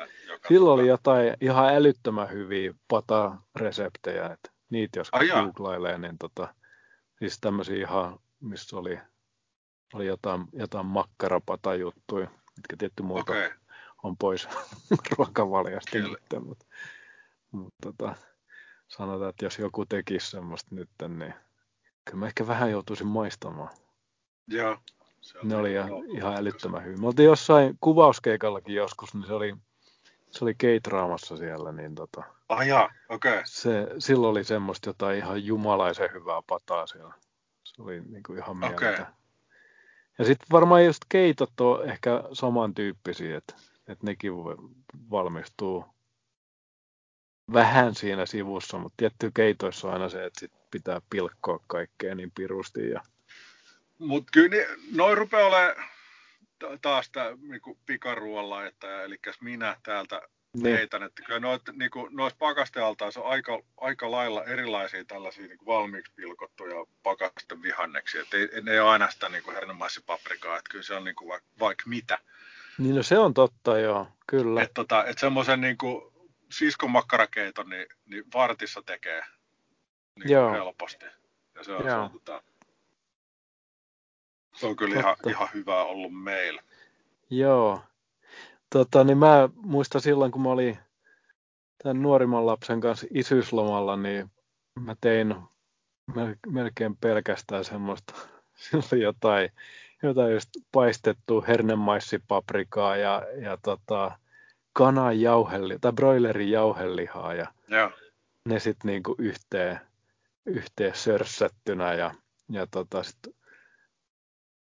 silloin oli jotain ihan älyttömän hyviä pata-reseptejä, että niitä jos ah, googlailee, niin tota, siis tämmöisiä ihan, missä oli, oli jotain, jotain makkarapata-juttuja, mitkä tietty muuta okay. on pois <laughs> ruokavaliosta nyt, mutta, mutta tota, sanotaan, että jos joku tekisi semmoista nyt, niin Kyllä mä ehkä vähän joutuisin maistamaan. Joo. Ne oli ihan, ihan älyttömän hyvin. Me oltiin jossain kuvauskeikallakin joskus, niin se oli, se oli keitraamassa siellä. Niin tota, ah jaa, okei. Okay. Se, silloin oli semmoista jotain ihan jumalaisen hyvää pataa siellä. Se oli niin kuin ihan mieltä. Okay. Ja sitten varmaan just keitot on ehkä samantyyppisiä, että, että nekin valmistuu vähän siinä sivussa, mutta tietty keitoissa on aina se, että sit pitää pilkkoa kaikkea niin pirusti. Ja... Mutta kyllä niin, noin rupeaa olemaan taas tämä niinku pikaruoalla, että eli minä täältä niin. heitän, että kyllä noit, niinku, noissa pakastealtaissa on aika, aika lailla erilaisia tällaisia niinku valmiiksi pilkottuja pakasten vihanneksia, että ei, ne ei ole aina sitä niinku paprikaa, että kyllä se on niinku vaikka vaik mitä. Niin no se on totta, joo, kyllä. Että tota, et semmoisen niinku siskon makkarakeiton niin, niin vartissa tekee niin Joo. helposti. Ja se on, se on, tota, se on kyllä ihan, ihan hyvä ollut meillä. Joo. Tota, niin mä muistan silloin, kun mä olin tämän nuorimman lapsen kanssa isyyslomalla, niin mä tein melkein pelkästään semmoista, <laughs> silloin jotain, jotain just paistettua hernemaisspaprikaa ja, ja tota, kanan jauheli, tai broilerin jauhelihaa ja Joo. ne sitten niinku yhteen, yhteen sörssättynä ja, ja tota sit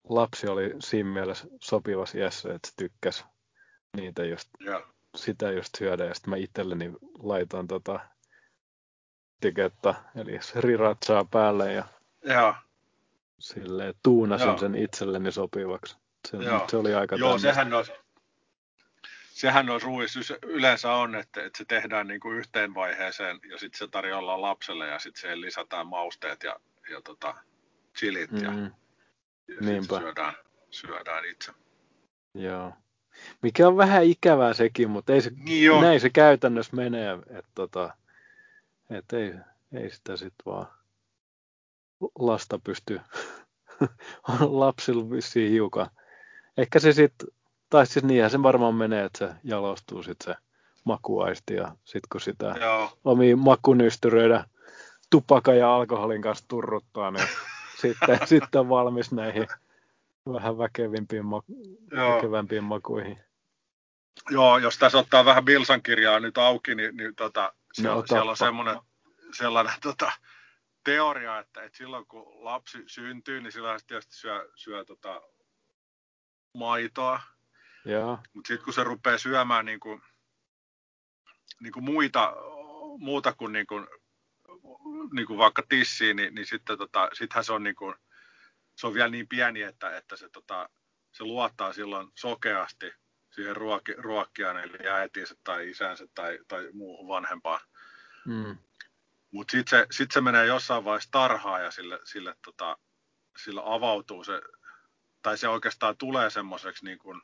lapsi oli siinä mielessä sopivassa iässä, että se tykkäsi niitä just, Joo. sitä just syödä ja sitten mä itselleni laitoin tota tiketta, eli sriratsaa päälle ja Joo. silleen tuunasin Joo. sen itselleni sopivaksi. Se, se oli aika Joo, tämmöistä. sehän olisi, sehän olisi ruuissa yleensä on, että, että se tehdään niin kuin yhteen vaiheeseen ja sitten se tarjolla lapselle ja sitten siihen lisätään mausteet ja, ja tota, chilit ja, Mm, ja sitten niinpä. syödään, syödään itse. joo. Mikä on vähän ikävää sekin, mutta ei se, Niin näin se käytännössä menee, että tota, et ei, ei sitä sitten vaan lasta pysty <laughs> lapsilla vissiin hiukan. Ehkä se sitten, tai siis niinhän se varmaan menee, että se jalostuu sitten se makuaisti ja sitten kun sitä Joo, omia makunystyröidä tupakan ja alkoholin kanssa turruttaa, niin sitten, <laughs> sitten on valmis näihin vähän väkevimpiin, ma- joo. väkevämpiin makuihin. Joo, jos tässä ottaa vähän Bilsan kirjaa nyt auki, niin, niin tota, siellä, No, siellä on semmoinen sellainen <laughs> tota, teoria, että, että silloin kun lapsi syntyy, niin silloin tietysti syö, syö tota, maitoa, mutta sitten kun se rupeaa syömään niin kuin, niin kuin muita, muuta kuin, niin kuin, niin kuin vaikka tissiin, niin, niin sitten tota, sittenhän se on, niin kuin, se on vielä niin pieni, että, että se, tota, se luottaa silloin sokeasti siihen ruoki, ruokkiaan, eli äitinsä tai isänsä tai, tai muuhun vanhempaan. mm, Mutta sitten se, sit se menee jossain vaiheessa tarhaan ja sille, sille, tota, sillä avautuu se, tai se oikeastaan tulee semmoiseksi niin kuin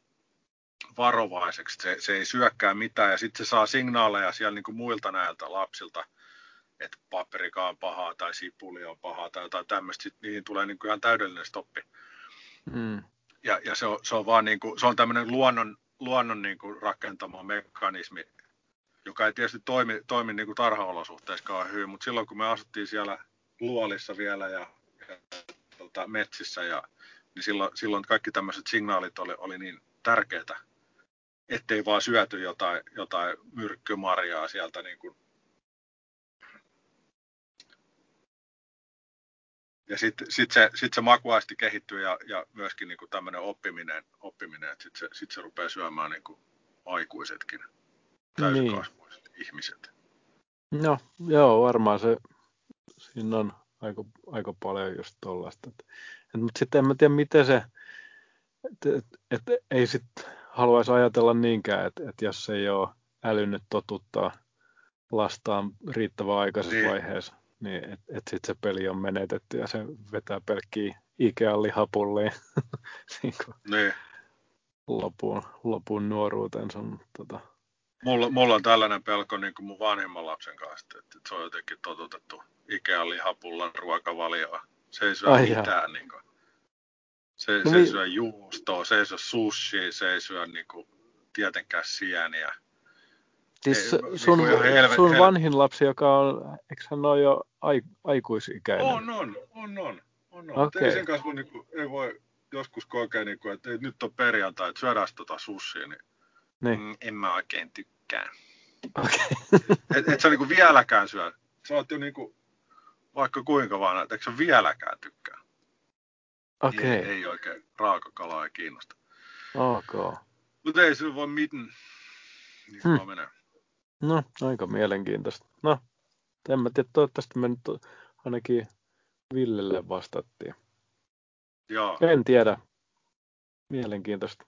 varovaiseksi. Se, se ei syökkää mitään ja sitten se saa signaaleja siellä niin kuin muilta näiltä lapsilta, että paprika on pahaa tai sipuli on pahaa tai jotain tämmöistä. Niihin tulee niin kuin ihan täydellinen stoppi. mm, Ja, ja se, on, se on vaan niin kuin, se on tämmöinen luonnon, luonnon niin kuin rakentama mekanismi, joka ei tietysti toimi, toimi niin kuin tarhaolosuhteissa hyvin, mutta silloin kun me asuttiin siellä luolissa vielä ja, ja tota, metsissä, ja, niin silloin, silloin kaikki tämmöiset signaalit oli, oli niin tärkeitä, ettei vaan syöty jotain, jotain myrkkymarjaa sieltä niin kuin ja sitten sit se, sit se makuaisti kehittyy ja, ja myöskin niin tämmöinen oppiminen, oppiminen että sitten se, sit se rupeaa syömään niin kuin aikuisetkin, täysikasvuiset ihmiset. No, joo, varmaan se, siinä on aika, aika paljon just et, mutta sitten en mä tiedä, miten se, että et, et, ei sitten haluaisi ajatella niinkään, että et jos ei ole älynyt totuttaa lastaan riittävän aikaisessa Niin. vaiheessa, niin että et sitten se peli on menetetty ja se vetää pelkkiä Ikean lihapulliin <laughs> niin Niin. lopun, lopun nuoruutensa. Mutta, tota, Mulla, mulla on tällainen pelko niin kuin mun vanhimman lapsen kanssa, että, että se on jotenkin totutettu Ikean lihapullan ruokavalioa. Se ei syö Ai mitään. Niin kuin. Se, No se ei mi- syö juustoa, se ei syö sushi, se ei syö niin kuin, tietenkään sieniä. Siis Ei, sun, niin sun, kuin ihan helve- sun vanhin lapsi, joka on, eikö hän ole jo ai, aikuisikäinen? On, on, on, on. on, on. Ei sen kanssa voi, niin kuin, ei voi joskus kokea, niin kuin, että nyt on perjantai, että syödään tota sushia, niin, Niin. mm, en mä oikein tykkää. Okei. <laughs> Et, et sä niinku vieläkään syö. Sä oot jo niinku, vaikka kuinka vaan, että eikö sä vieläkään tykkää. Okei. Ei, ei oikein raakakalaa ei kiinnosta. Ok. Mutta ei sillä voi mitään. Niin hmm. menee. No, aika mielenkiintoista. No, en mä tiedä, toivottavasti me nyt ainakin Villelle vastattiin. Joo. En tiedä. Mielenkiintoista.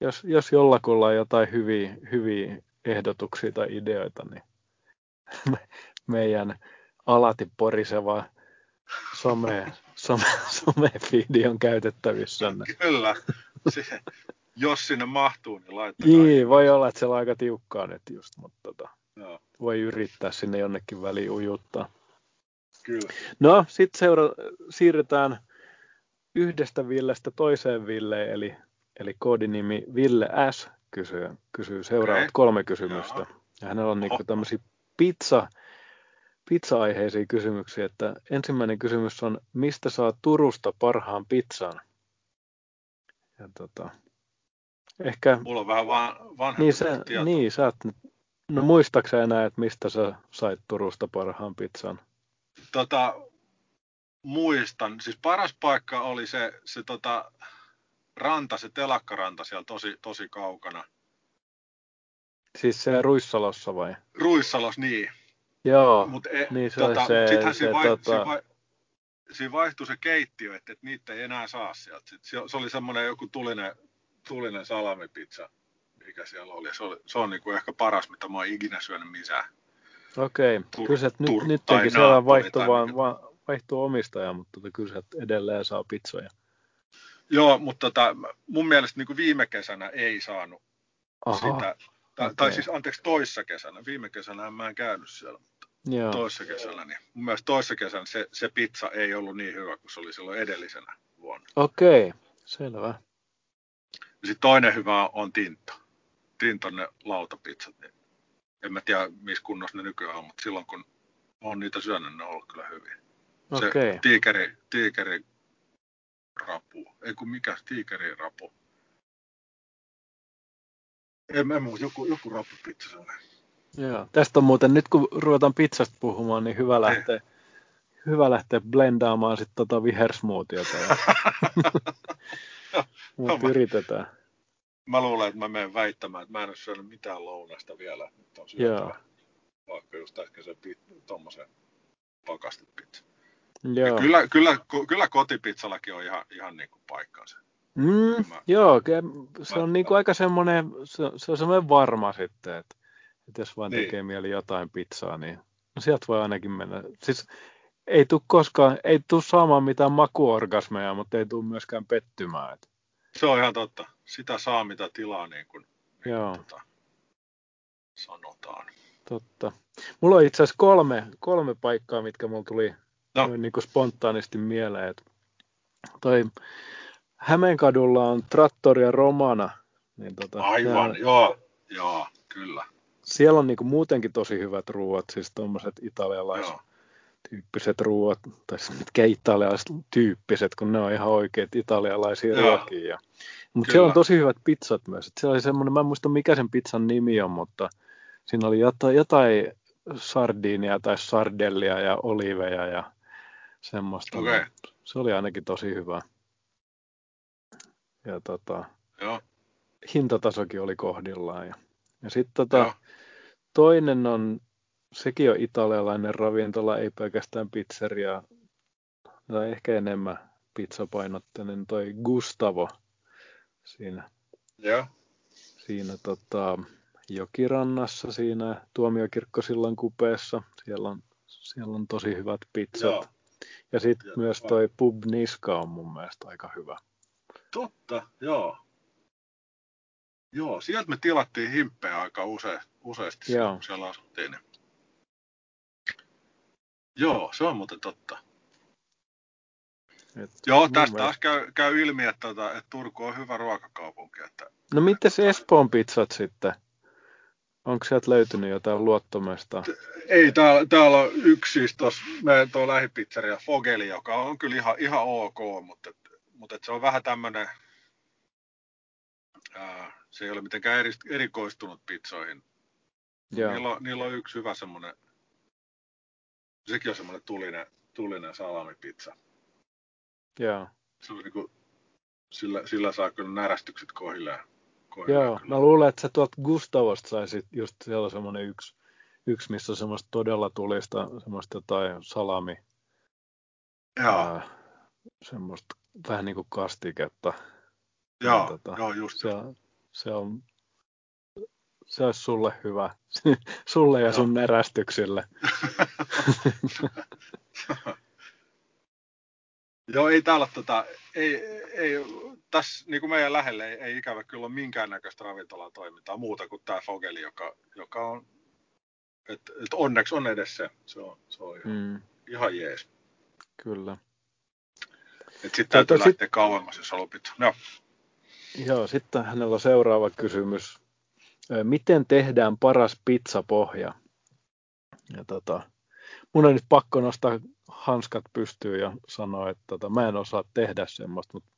Jos, jos jollakulla on jotain hyviä, hyviä ehdotuksia tai ideoita, niin <laughs> me- meidän alati poriseva some, <laughs> some, some on käytettävissä. Kyllä. Se, jos sinne mahtuu, niin laittakaa. Niin, voi olla, että se on aika tiukkaa nyt just, mutta tota, Joo. voi yrittää sinne jonnekin väliin ujuttaa. Kyllä. No, sitten seura- siirrytään yhdestä Villestä toiseen Villeen, eli, eli koodinimi Ville S. kysyy, kysyy seuraavat okay. kolme kysymystä. Jaa. Ja hänellä on niinku tämmöisiä pizza, pizza-aiheisia kysymyksiä, että ensimmäinen kysymys on, mistä saa Turusta parhaan pizzan? Ja tota, ehkä... Mulla on vähän van, vanha niin, sä, niin, sä oot, no muistaaksä enää, että mistä sä sait Turusta parhaan pizzan? Tota, muistan. Siis paras paikka oli se, se tota, ranta, se telakkaranta siellä tosi, tosi kaukana. Siis se Ruissalossa vai? Ruissalos, niin. Joo, Mut e, niin se tota, se, sittenhän se, siinä, vai, tota... siinä, vai, siinä vaihtui se keittiö, että, että niitä ei enää saa sieltä. Sitten se, se oli semmoinen joku tulinen, tulinen salamipizza, mikä siellä oli. Se, oli, se on niin kuin ehkä paras, mitä mä oon ikinä syönyt missään. Okei, okay. kyllä se nyt, nytkin siellä vaihtuu, vaan, vaan, vaihtuu omistaja, mutta tota, kyllä se edelleen saa pizzoja. Joo, mutta tota, mun mielestä niin kuin viime kesänä ei saanut Aha. sitä. Tai, okay. tai siis anteeksi, toissa kesänä. Viime kesänä mä en käynyt siellä, mutta Joo. toissa kesänä. Niin mun mielestä toissa kesänä se, se pizza ei ollut niin hyvä kuin se oli silloin edellisenä vuonna. Okei, okay. selvä. Sitten toinen hyvä on Tinto. Tinton ne lautapizzat. Niin en mä tiedä, missä kunnossa ne nykyään on, mutta silloin kun on niitä syönyt, ne on ollut kyllä hyviä. Se okay. tiikeri, tiikeri rapu. Ei kun mikä tiikeri rapu. En, en muuta, joku, joku rappupizza se oli. Joo, tästä on muuten, nyt kun ruvetaan pizzasta puhumaan, niin hyvä lähteä, Ei. hyvä lähteä blendaamaan sitten tota vihersmoothiota. <laughs> Mutta yritetään. Mä luulen, että mä menen väittämään, että mä en ole syönyt mitään lounasta vielä. Nyt on syötävä. Vaikka just äsken se tuommoisen pakastepizza. Joo. kyllä, kyllä, kyllä kotipizzallakin on ihan, ihan niin kuin paikkansa. Mm, mä, joo, se on niin kuin aika semmoinen, se, se on semmoinen varma sitten, että, että jos vaan niin. tekee mieli jotain pizzaa, niin no sieltä voi ainakin mennä. Siis ei tule koskaan, ei tule saamaan mitään makuorgasmeja, mutta ei tule myöskään pettymään. Että. Se on ihan totta. Sitä saa mitä tilaa, niin kuin, niin Joo. Tota, sanotaan. Totta. Mulla on itse asiassa kolme, kolme paikkaa, mitkä mulla tuli no. niin kuin spontaanisti mieleen. Että toi Hämeenkadulla on Trattori ja Romana. Niin tota, Aivan, nämä, joo, joo, kyllä. Siellä on niin kuin muutenkin tosi hyvät ruuat, siis tuommoiset italialaiset joo. Tyyppiset ruuat, tai siis mitkä italialaiset tyyppiset, kun ne on ihan oikeat italialaisia ruokia. Mutta siellä on tosi hyvät pizzat myös. Et siellä oli semmoinen, mä en muista mikä sen pizzan nimi on, mutta siinä oli jotain, jotain sardiinia tai sardellia ja oliveja ja semmoista. Okay. Se oli ainakin tosi hyvä. Ja tota, Joo. hintatasokin oli kohdillaan. Ja, ja sitten tota, toinen on, sekin on italialainen ravintola, ei pelkästään pizzeria, tai ehkä enemmän pizzapainotteinen, toi Gustavo siinä. Joo. Siinä tota, Jokirannassa siinä Tuomiokirkkosillan kupeessa. Siellä on, siellä on tosi hyvät pizzat. Joo. Ja sitten myös toi Pub Niska on mun mielestä aika hyvä. Totta, joo. Joo, sieltä me tilattiin himppejä aika use, useasti joo. kun siellä asuttiin. Niin. Joo, se on muuten totta. Et joo, tästä taas käy, käy ilmi, että, tota, että Turku on hyvä ruokakaupunki. Että, no miten se Espoon pizzat sitten? Onko sieltä löytynyt jotain luottomesta? Ei, täällä, täällä on yksi siis tuossa, meidän tuo lähipizzeria Fogeli, joka on kyllä ihan, ihan ok, mutta, mutta se on vähän tämmöinen, se ei ole mitenkään eri, erikoistunut pizzoihin. Joo. Niillä, on, niillä on yksi hyvä semmoinen, sekin on semmoinen tulinen, tulinen salamipizza. Joo. Se on niin kuin, sillä, sillä saa kyllä närästykset kohdilleen. Joo, mä luulen, että sä tuolta Gustavosta saisit just siellä semmoinen yksi, yksi, missä on semmoista todella tulista, semmoista jotain salami. Joo. Ää, semmoista vähän niin kuin kastiketta. Joo, ja, tota, joo just. Se, se on, se olisi sulle hyvä. <laughs> sulle ja sun erästyksille. <laughs> Joo, ei täällä tota, ei, ei, tässä niin kuin meidän lähelle ei, ei ikävä kyllä ole minkäännäköistä ravintolatoimintaa muuta kuin tämä Fogeli, joka, joka on, että et onneksi on edes se. Se on, se on ihan, mm. ihan jees. Kyllä. Sitten täytyy sit... lähteä kauemmas, jos haluaa pitää. No. Joo, sitten hänellä on seuraava kysymys. Miten tehdään paras pizzapohja? Ja tota, mun on nyt pakko nostaa hanskat pystyyn ja sanoa, että tota, mä en osaa tehdä semmoista, mutta,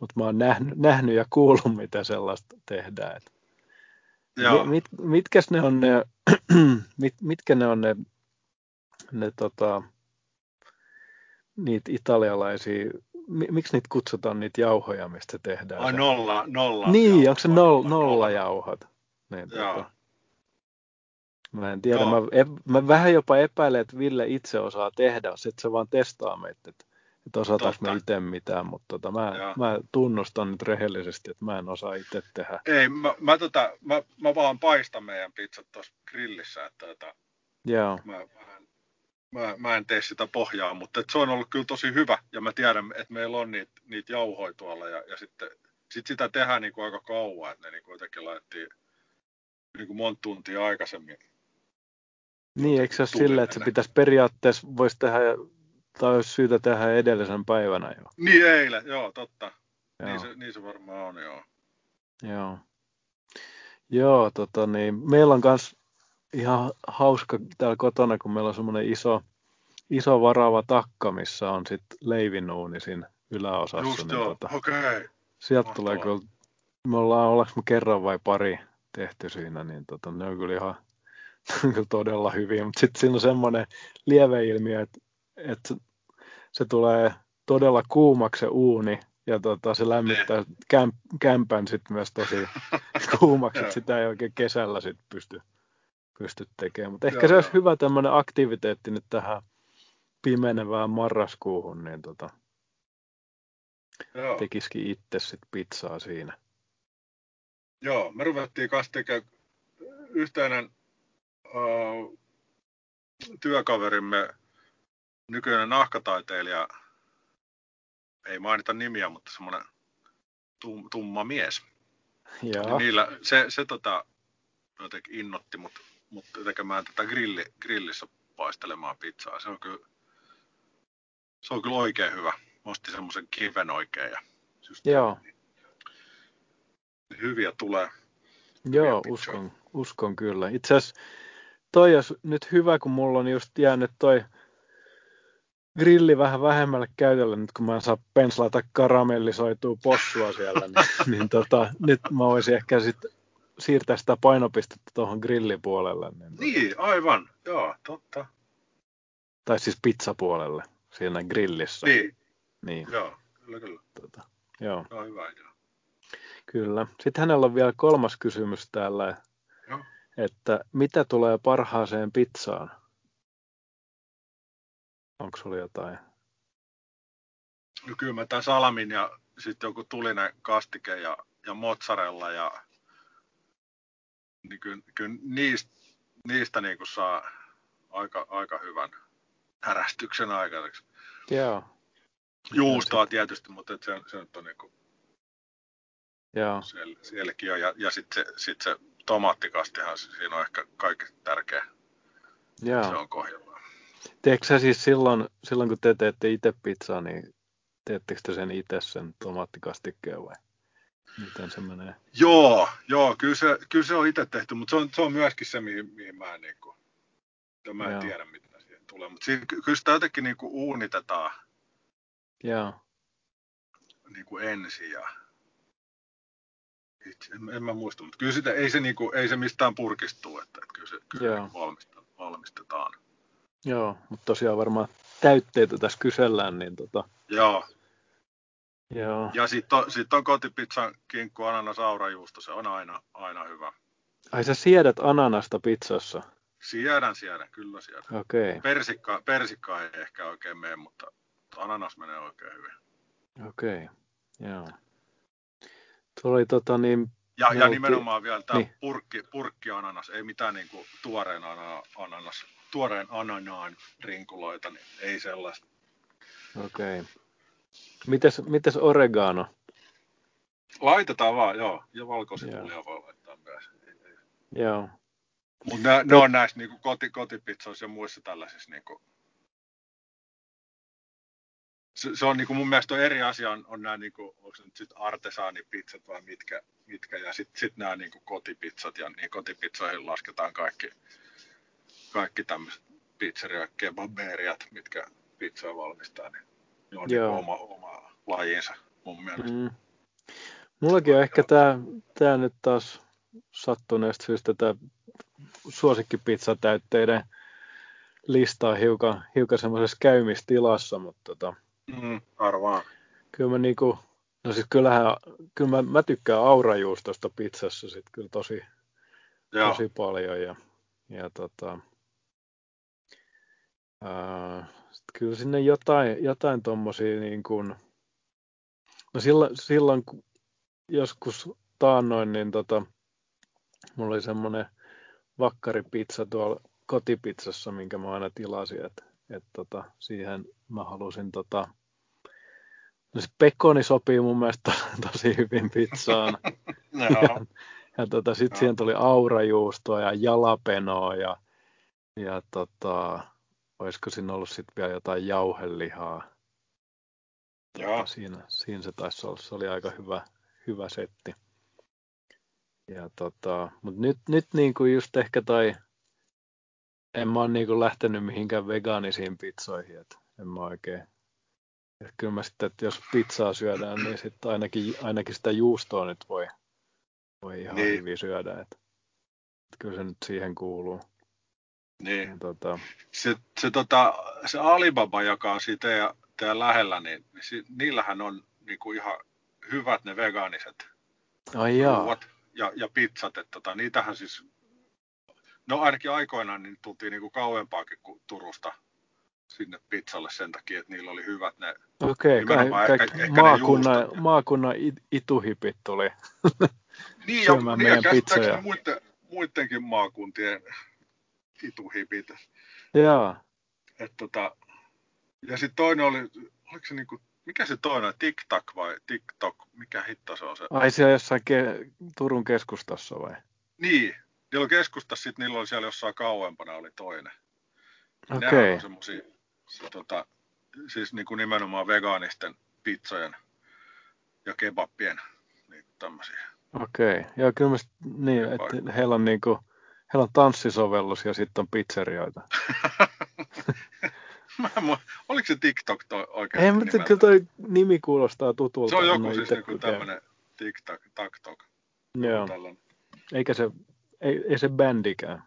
mutta mä oon nähnyt, nähnyt ja kuullut, mitä sellaista tehdään. Et Joo. Mit, mitkäs ne on ne, <clears throat> mit, mitkä ne on ne, ne tota, niitä italialaisia, miksi niitä kutsutaan niitä jauhoja, mistä tehdään? Ai nolla, nolla. Niin, jauho, onko se nolla, nolla jauhot? Niin, Joo. Tota, mä en tiedä, mä, mä, vähän jopa epäilen, että Ville itse osaa tehdä, että se vaan testaa meitä, että, että osataanko me itse mitään, mutta tota, mä, mä, tunnustan nyt rehellisesti, että mä en osaa itse tehdä. Ei, mä, mä, tota, mä, mä vaan paistan meidän pizzat tuossa grillissä, että tota, Joo. Mä, mä, mä en tee sitä pohjaa, mutta se on ollut kyllä tosi hyvä ja mä tiedän, että meillä on niitä, niitä jauhoja tuolla ja, ja sitten sit sitä tehdään niin kuin aika kauan, että ne niin kuin jotenkin laitettiin niin kuin monta tuntia aikaisemmin. Niin, eikö se ole silleen, että se pitäisi periaatteessa, voisi tehdä, tai olisi syytä tehdä edellisen päivänä jo? Niin, eilen, joo, totta. Niin joo. Niin, se, niin se varmaan on, joo. Joo. Joo, tota niin, meillä on myös ihan hauska täällä kotona, kun meillä on semmoinen iso, iso varava takka, missä on sitten leivinuuni siinä yläosassa. Just niin, joo, tota, okei. Okay. Sieltä Mahtavaa. tulee kyllä, me ollaan, ollaanko me kerran vai pari tehty siinä, niin tota, ne on kyllä ihan kyllä <laughs> todella hyviä, mutta sitten siinä on semmoinen lieveilmiö, että, että se tulee todella kuumaksi se uuni, ja tota, se lämmittää kämp, kämpän sitten myös tosi <laughs> kuumaksi, että sitä ei oikein kesällä sitten pysty pysty tekemään. Mutta ehkä joo, se olisi hyvä tämmöinen aktiviteetti nyt tähän pimenevään marraskuuhun, niin tota, joo. tekisikin itse sit pizzaa siinä. Joo, me ruvettiin kanssa tekemään yhteinen uh, työkaverimme, nykyinen nahkataiteilija, ei mainita nimiä, mutta semmoinen tum, tumma mies. Joo. Niin niillä, se, se tota, jotenkin innotti mut mutta tekemään tätä grilli, grillissä paistelemaan pizzaa. Se on kyllä, se on kyllä oikein hyvä. Osti semmoisen kiven oikein ja Joo. Hyviä tulee. Joo, uskon, uskon kyllä. Itse asiassa toi olisi nyt hyvä, kun mulla on just jäänyt toi grilli vähän vähemmälle käytölle, nyt kun mä en saa penslata karamellisoitua possua siellä, niin, <laughs> niin tota, nyt mä voisin ehkä sitten siirtää sitä painopistettä tuohon grillipuolelle. Niin, niin aivan, joo, totta. Tai siis pizzapuolelle, siinä grillissä. Niin, niin. joo, kyllä, kyllä. Tota, joo. No, hyvä idea. Kyllä. Sitten hänellä on vielä kolmas kysymys täällä, joo. että mitä tulee parhaaseen pizzaan? Onko sulla jotain? No kyllä mä tämän salamin ja sitten joku tulinen kastike ja, ja mozzarella ja niin kyllä, kyllä niistä, niistä niin kuin saa aika, aika hyvän härästyksen aikaiseksi. Joo. Juustoa tietysti, mutta se, se nyt on niin kuin Joo. Sel, selkeä. Ja, ja sitten se, sit se tomaattikastihan siinä on ehkä kaikkein tärkeä. Joo. Se on kohdallaan. Teekö sä siis silloin, silloin kun te teette itse pizzaa, niin teettekö te sen itse sen tomaattikastikkeen vai? Miten se menee? Joo, joo kyllä, se, kyllä se on itse tehty, mutta se on, se on myöskin se, mihin, mihin mä en, niin kuin, mä en joo. tiedä, mitä siihen tulee. Mutta siinä, kyllä sitä jotenkin niin kuin uunitetaan joo. Niin kuin ensin ja itse, en, en, mä muista, mutta kyllä sitä, ei, se, niin kuin, ei se mistään purkistuu, että, että kyllä se, kyllä joo. Se valmistetaan, valmistetaan. Joo, mutta tosiaan varmaan täytteitä tässä kysellään, niin tota... Joo, Joo. Ja sitten on, sit on kotipizzan kinkku, ananas, aurajuusto, se on aina, aina hyvä. Ai sä siedät ananasta pizzassa? Siedän, siedän, kyllä siedän. Okei. Okay. Persikka, persikka ei ehkä oikein mene, mutta ananas menee oikein hyvin. Okei, okay. joo. Tuo oli tota niin... Ja, ja nimenomaan vielä tämä niin. purkki, purkki ananas, ei mitään niinku tuoreen ananas, tuoreen ananaan rinkuloita, niin ei sellaista. Okei. Okay. Mites, mites oregano? Laitetaan vaan, joo. Ja valkosipulia voi laittaa myös. Joo. Mutta ne, ne, on näissä niinku koti, kotipizzoissa ja muissa tällaisissa niinku se, se on niin kuin mun mielestä on eri asia, on, on nämä niin kuin, onko se nyt sitten artesaanipizzat vai mitkä, mitkä ja sitten sit nämä niin kuin kotipizzat ja niin kotipizzoihin lasketaan kaikki, kaikki tämmöiset pizzeria kebaberiat, mitkä pizzoja valmistaa, niin ne on niin oma, oma lajinsa mun mielestä. Mm. Mullakin on ehkä tämä tää nyt taas sattuneesta syystä tämä suosikkipizzatäytteiden listaa hiukan, hiukan semmoisessa käymistilassa, mutta tota, mm, arvaan. Kyllä mä niinku, no siis kyllähän, kyllä mä, mä tykkään aurajuustosta pizzassa sit kyllä tosi, Joo. tosi paljon ja, ja tota, ää, sit kyllä sinne jotain, jotain tommosia niin kuin, no silloin, silloin joskus taannoin, niin tota, mulla oli semmoinen vakkaripizza tuolla kotipizzassa, minkä mä aina tilasin, että et tota, siihen mä halusin tota, no se pekoni sopii mun mielestä tosi hyvin pizzaan. <laughs> ja, ja tota, sitten siihen tuli aurajuustoa ja jalapenoa ja, ja tota, olisiko siinä ollut sitten vielä jotain jauhelihaa. Tota, siinä, siinä se taisi olla, se oli aika hyvä, hyvä setti. Ja tota, mutta nyt, nyt niin kuin just ehkä tai en mä ole niin kuin lähtenyt mihinkään vegaanisiin pizzoihin, että en mä oikein. Et kyllä mä sitten, että jos pizzaa syödään, niin sitten ainakin, ainakin sitä juustoa nyt voi, voi ihan niin. hyvin syödä. Että, että kyllä se nyt siihen kuuluu. Niin. Ja, tota... Se, se, tota, se Alibaba, joka on siitä teidän, teidän lähellä, niin, si, niillähän on niin kuin ihan hyvät ne vegaaniset Ai ruuat ja, ja pizzat. Että tota, niitähän siis, no ainakin aikoinaan niin tultiin niin kuin kauempaakin kuin Turusta sinne pizzalle sen takia, että niillä oli hyvät ne. Okei, okay, ehkä, ehkä maakunnan, maakunnan ituhipit tuli <laughs> niin, ja, niin, meidän ja pizzoja. Muiden, muidenkin maakuntien ituhipit. Joo. Et tota, ja sitten toinen oli, oliko se niinku, mikä se toinen, TikTok vai TikTok, mikä hitto se on se? Ai siellä jossain ke- Turun keskustassa vai? Niin, niillä on keskustassa, sitten niillä oli siellä jossain kauempana oli toinen. Okei. Okay. on semmosia, se, tota, siis niinku nimenomaan vegaanisten pizzojen ja kebappien niin tämmöisiä. Okei, okay. joo kyllä mä niin, että heillä on niinku, heillä on tanssisovellus ja sitten on pizzerioita. <laughs> Mä, oliko se TikTok toi oikeasti Ei, mutta kyllä toi nimi kuulostaa tutulta. Se on joku siis niinku tämmönen TikTok, TikTok. Joo. Tällainen. Eikä se, ei, ei se bändikään.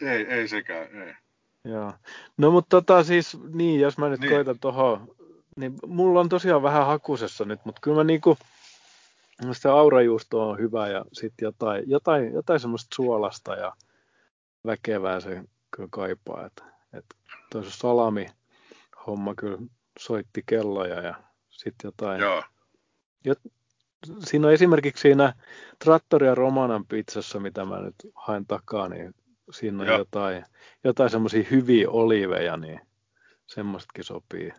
Ei, ei sekään, ei. Joo. No mutta tota siis, niin jos mä nyt niin. koitan tuohon, niin mulla on tosiaan vähän hakusessa nyt, mutta kyllä mä niinku, se aurajuusto on hyvä ja sitten jotain, jotain, jotain semmoista suolasta ja väkevää se kyllä kaipaa. Että, että tuossa salami homma kyllä soitti kelloja ja sitten jotain. Joo. Jot, siinä on esimerkiksi siinä Trattori ja Romanan pizzassa, mitä mä nyt haen takaa, niin siinä on Joo. jotain, jotain semmoisia hyviä oliveja, niin semmoistakin sopii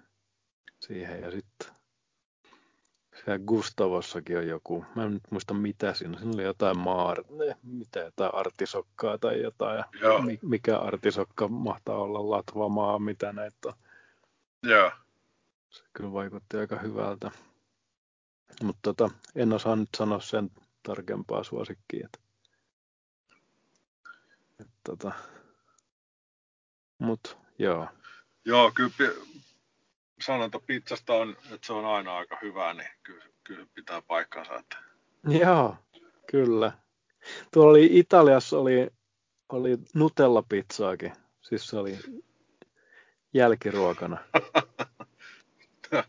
siihen. Ja sitten siellä Gustavossakin on joku, mä en nyt muista mitä siinä, siinä oli jotain maar, mitä jotain artisokkaa tai jotain, Joo. mikä artisokka mahtaa olla latvamaa, mitä näitä on. Joo. Se kyllä vaikutti aika hyvältä. Mutta tota, en osaa nyt sanoa sen tarkempaa suosikkia. Että, et, tota, mut joo. Joo, kyllä sanonta pizzasta on, että se on aina aika hyvä, niin kyllä, kyllä pitää paikkansa. Että... Joo, kyllä. Tuolla oli Italiassa oli, oli Nutella-pizzaakin. Siis se oli jälkiruokana. <laughs>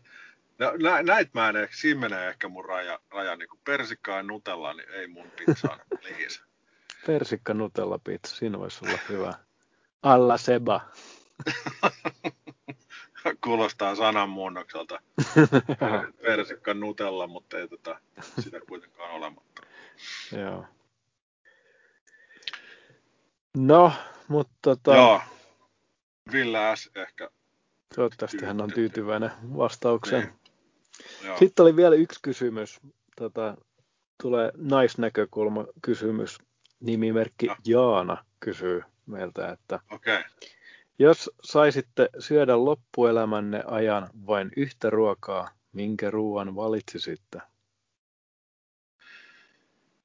no, nä, näitä mä en ehkä, siinä menee ehkä mun raja, raja niin kuin persikka ja Nutella, niin ei mun pizzaan <laughs> liisa. Persikka Nutella pizza, siinä voisi olla hyvä. Alla seba. <laughs> kuulostaa sananmuunnokselta <laughs> persikka nutella, mutta ei tota, sitä kuitenkaan olematta. Joo. No, mutta tota... Joo. Ville S. ehkä. Toivottavasti hän on tyytyväinen vastaukseen. Niin. Sitten oli vielä yksi kysymys. Tota, tulee naisnäkökulma kysymys. Nimimerkki no. Jaana kysyy meiltä, että okay Jos saisitte syödä loppuelämänne ajan vain yhtä ruokaa, minkä ruoan valitsisitte?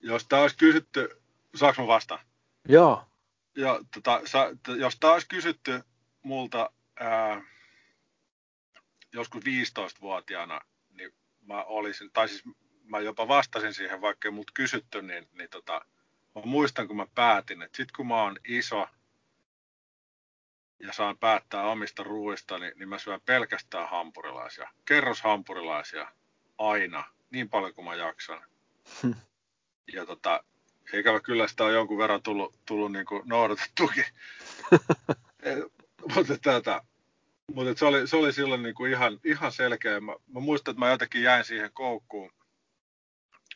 Jos tämä olisi kysytty, saanko mä vastaan? Joo. Ja, tota, sa, t- jos tämä olisi kysytty multa ää, joskus 15-vuotiaana, niin mä olisin, tai siis mä jopa vastasin siihen, vaikka ei multa kysytty, niin, niin tota, mä muistan, kun mä päätin, että sit kun mä oon iso ja saan päättää omista ruuista, niin, niin mä syön pelkästään hampurilaisia. Kerroshampurilaisia aina, niin paljon kuin mä jaksan. <laughs> ja tota, ikävä kyllä sitä on jonkun verran tullut, tullut niin kuin noudatettukin. <laughs> mutta tätä, mutta se oli, se oli silloin niin kuin ihan, ihan selkeä. Mä, mä muistan, että mä jotenkin jäin siihen koukkuun.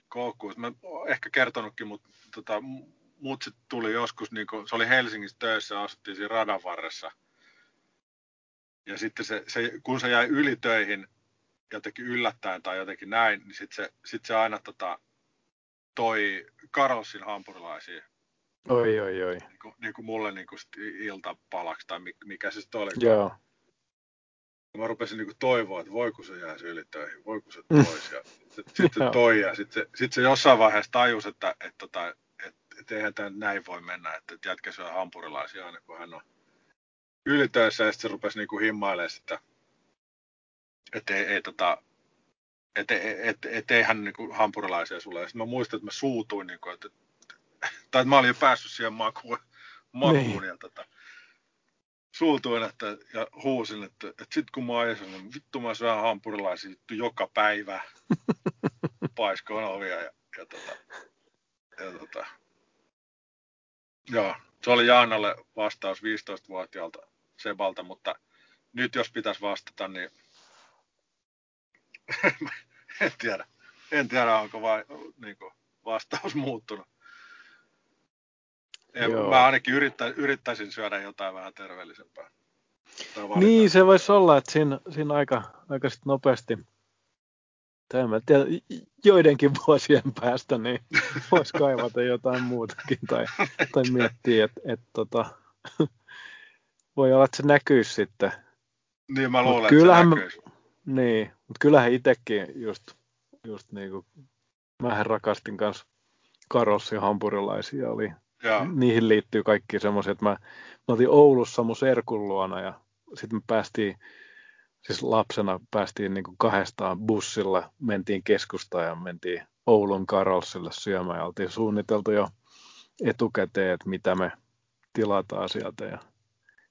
koukkuun. Mä oon ehkä kertonutkin, mutta tota, mut sit tuli joskus, niin kuin, se oli Helsingissä töissä, asuttiin siinä radan varressa. Ja sitten se, se, kun se jäi yli töihin jotenkin yllättäen tai jotenkin näin, niin sitten se, sit se aina tota, toi Karlsin hampurilaisia. Oi, oi, oi. Niin kuin, niin kuin mulle niin kuin iltapalaksi tai mikä se sitten oli. Joo. Ja mä rupesin niin kuin toivoa, että voiko se jäisi yli töihin, voiko se toisi. Ja sitten sit se toi ja sitten se, sit se jossain vaiheessa tajusi, että, että, että, että, eihän tämä näin voi mennä, että, jätkä syö hampurilaisia aina kun hän on ylitöissä ja sitten se rupesi niin himmailemaan sitä, että ei, ei tota, et, et, et, et eihän niin kuin hampurilaisia sulle. Ja sitten mä muistan, että mä suutuin, niin kuin, että, tai että mä olin jo päässyt siihen makuun, makuun niin. ja tota, suutuin että, ja huusin, että, että sit kun mä ajan, niin vittu mä syön hampurilaisia vittu joka päivä <laughs> paiskoon ovia ja, ja, tota, ja tota, joo, se oli Jaanalle vastaus 15-vuotiaalta Sebalta, mutta nyt jos pitäisi vastata, niin <laughs> en tiedä. En tiedä, onko vai, niin kuin, vastaus muuttunut. En, mä ainakin yrittä, yrittäisin syödä jotain vähän terveellisempää. Niin, se voisi olla, että siinä, siinä aika, aika sit nopeasti, tai mä tiedä, joidenkin <laughs> vuosien päästä, niin <laughs> voisi kaivata jotain muutakin, tai, tai miettiä, että et, tota, <laughs> voi olla, että se näkyisi sitten. Niin, mä luulen, että se näkyisi. Niin, mutta kyllähän itsekin just, just niin kuin, mähän rakastin kanssa karossi hampurilaisia oli. Ja. Niihin liittyy kaikki semmoiset, että mä, mä olin Oulussa mun serkun luona ja sitten me päästiin, siis lapsena päästiin niin kuin kahdestaan bussilla, mentiin keskustaan ja mentiin Oulun Karolsille syömään ja oltiin suunniteltu jo etukäteen, että mitä me tilataan sieltä ja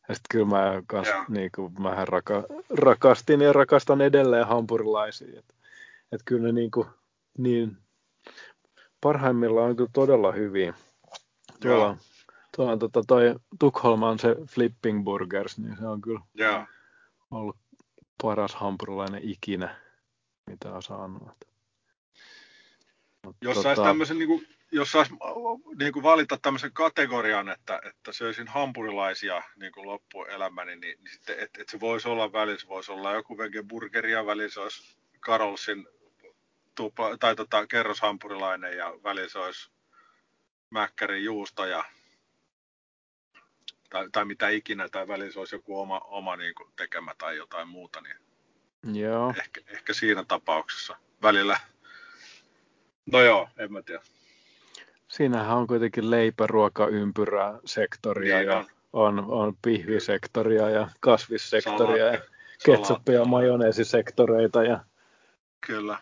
ja sitten kyllä mä, kans, niin kuin, mähän raka, rakastin ja rakastan edelleen hampurilaisia. Että et kyllä ne niin, kuin, niin parhaimmillaan on kyllä todella hyviä. Tuolla, tuolla tota, toi Tukholma on se Flipping Burgers, niin se on kyllä Joo. ollut paras hampurilainen ikinä, mitä on saanut. Mut, Jos tota, saisi tämmöisen niin kuin jos saisi niin kuin valita tämmöisen kategorian, että, että söisin hampurilaisia niin kuin loppuelämäni, niin, niin sitten, että, että se voisi olla välillä, se voisi olla joku burgeria, välillä se olisi Karolsin tupa, tai tota, kerroshampurilainen ja välillä se olisi mäkkärin juusto ja tai, tai mitä ikinä, tai välillä se olisi joku oma, oma niin kuin tekemä tai jotain muuta, niin Joo. Ehkä, ehkä siinä tapauksessa välillä. No joo, en mä tiedä. Siinähän on kuitenkin leipäruokaympyrää sektoria niin ja on, on pihvisektoria ja kasvissektoria ja ketsuppi- ja majoneesisektoreita ja Kyllä.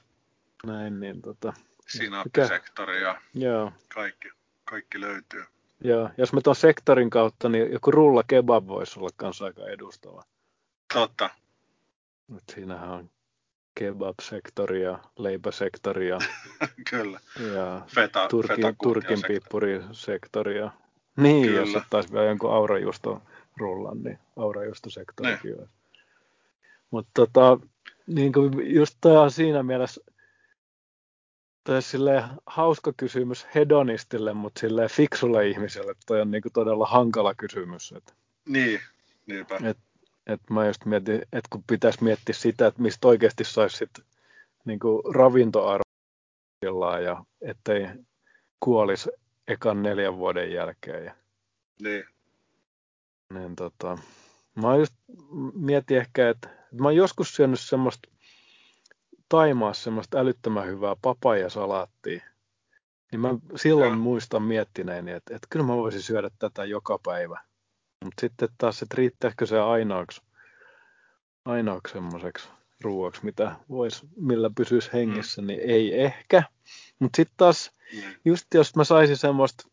näin. Niin tota, Sinaappisektori ja Joo. Kaikki, kaikki löytyy. Joo, jos me tuon sektorin kautta, niin joku rulla kebab voisi olla kanssa aika edustava. Totta. Et siinähän on kebab-sektori ja leipäsektori ja, <laughs> Kyllä. ja Feta, Turkin, Turkin pippurisektori. Ja, niin, Kyllä. jos ottaisi vielä jonkun aurajuuston rullan, niin aurajuustosektorikin olisi. Mutta tota, niin kuin just tämä on siinä mielessä toi sille hauska kysymys hedonistille, mutta sille fiksulle ihmiselle toi on niin kuin todella hankala kysymys. Et, niin, niinpä. Et et mä just mietin, että kun pitäisi miettiä sitä, että mistä oikeasti saisi sit, niin ravintoarvoa ja ettei kuolisi ekan neljän vuoden jälkeen. Ja, niin. Niin tota, Mä just mietin ehkä, että mä oon joskus syönyt semmoista Taimaa semmoista älyttömän hyvää papajasalaattia. Niin mä silloin ja. muistan miettineeni, että, että kyllä mä voisin syödä tätä joka päivä. Mutta sitten taas, että riittääkö se ainoaksi, ainoaksi semmoiseksi ruoaksi, mitä vois, millä pysyisi hengissä, mm. niin ei ehkä. Mutta sitten taas, mm. just jos mä saisin semmoista,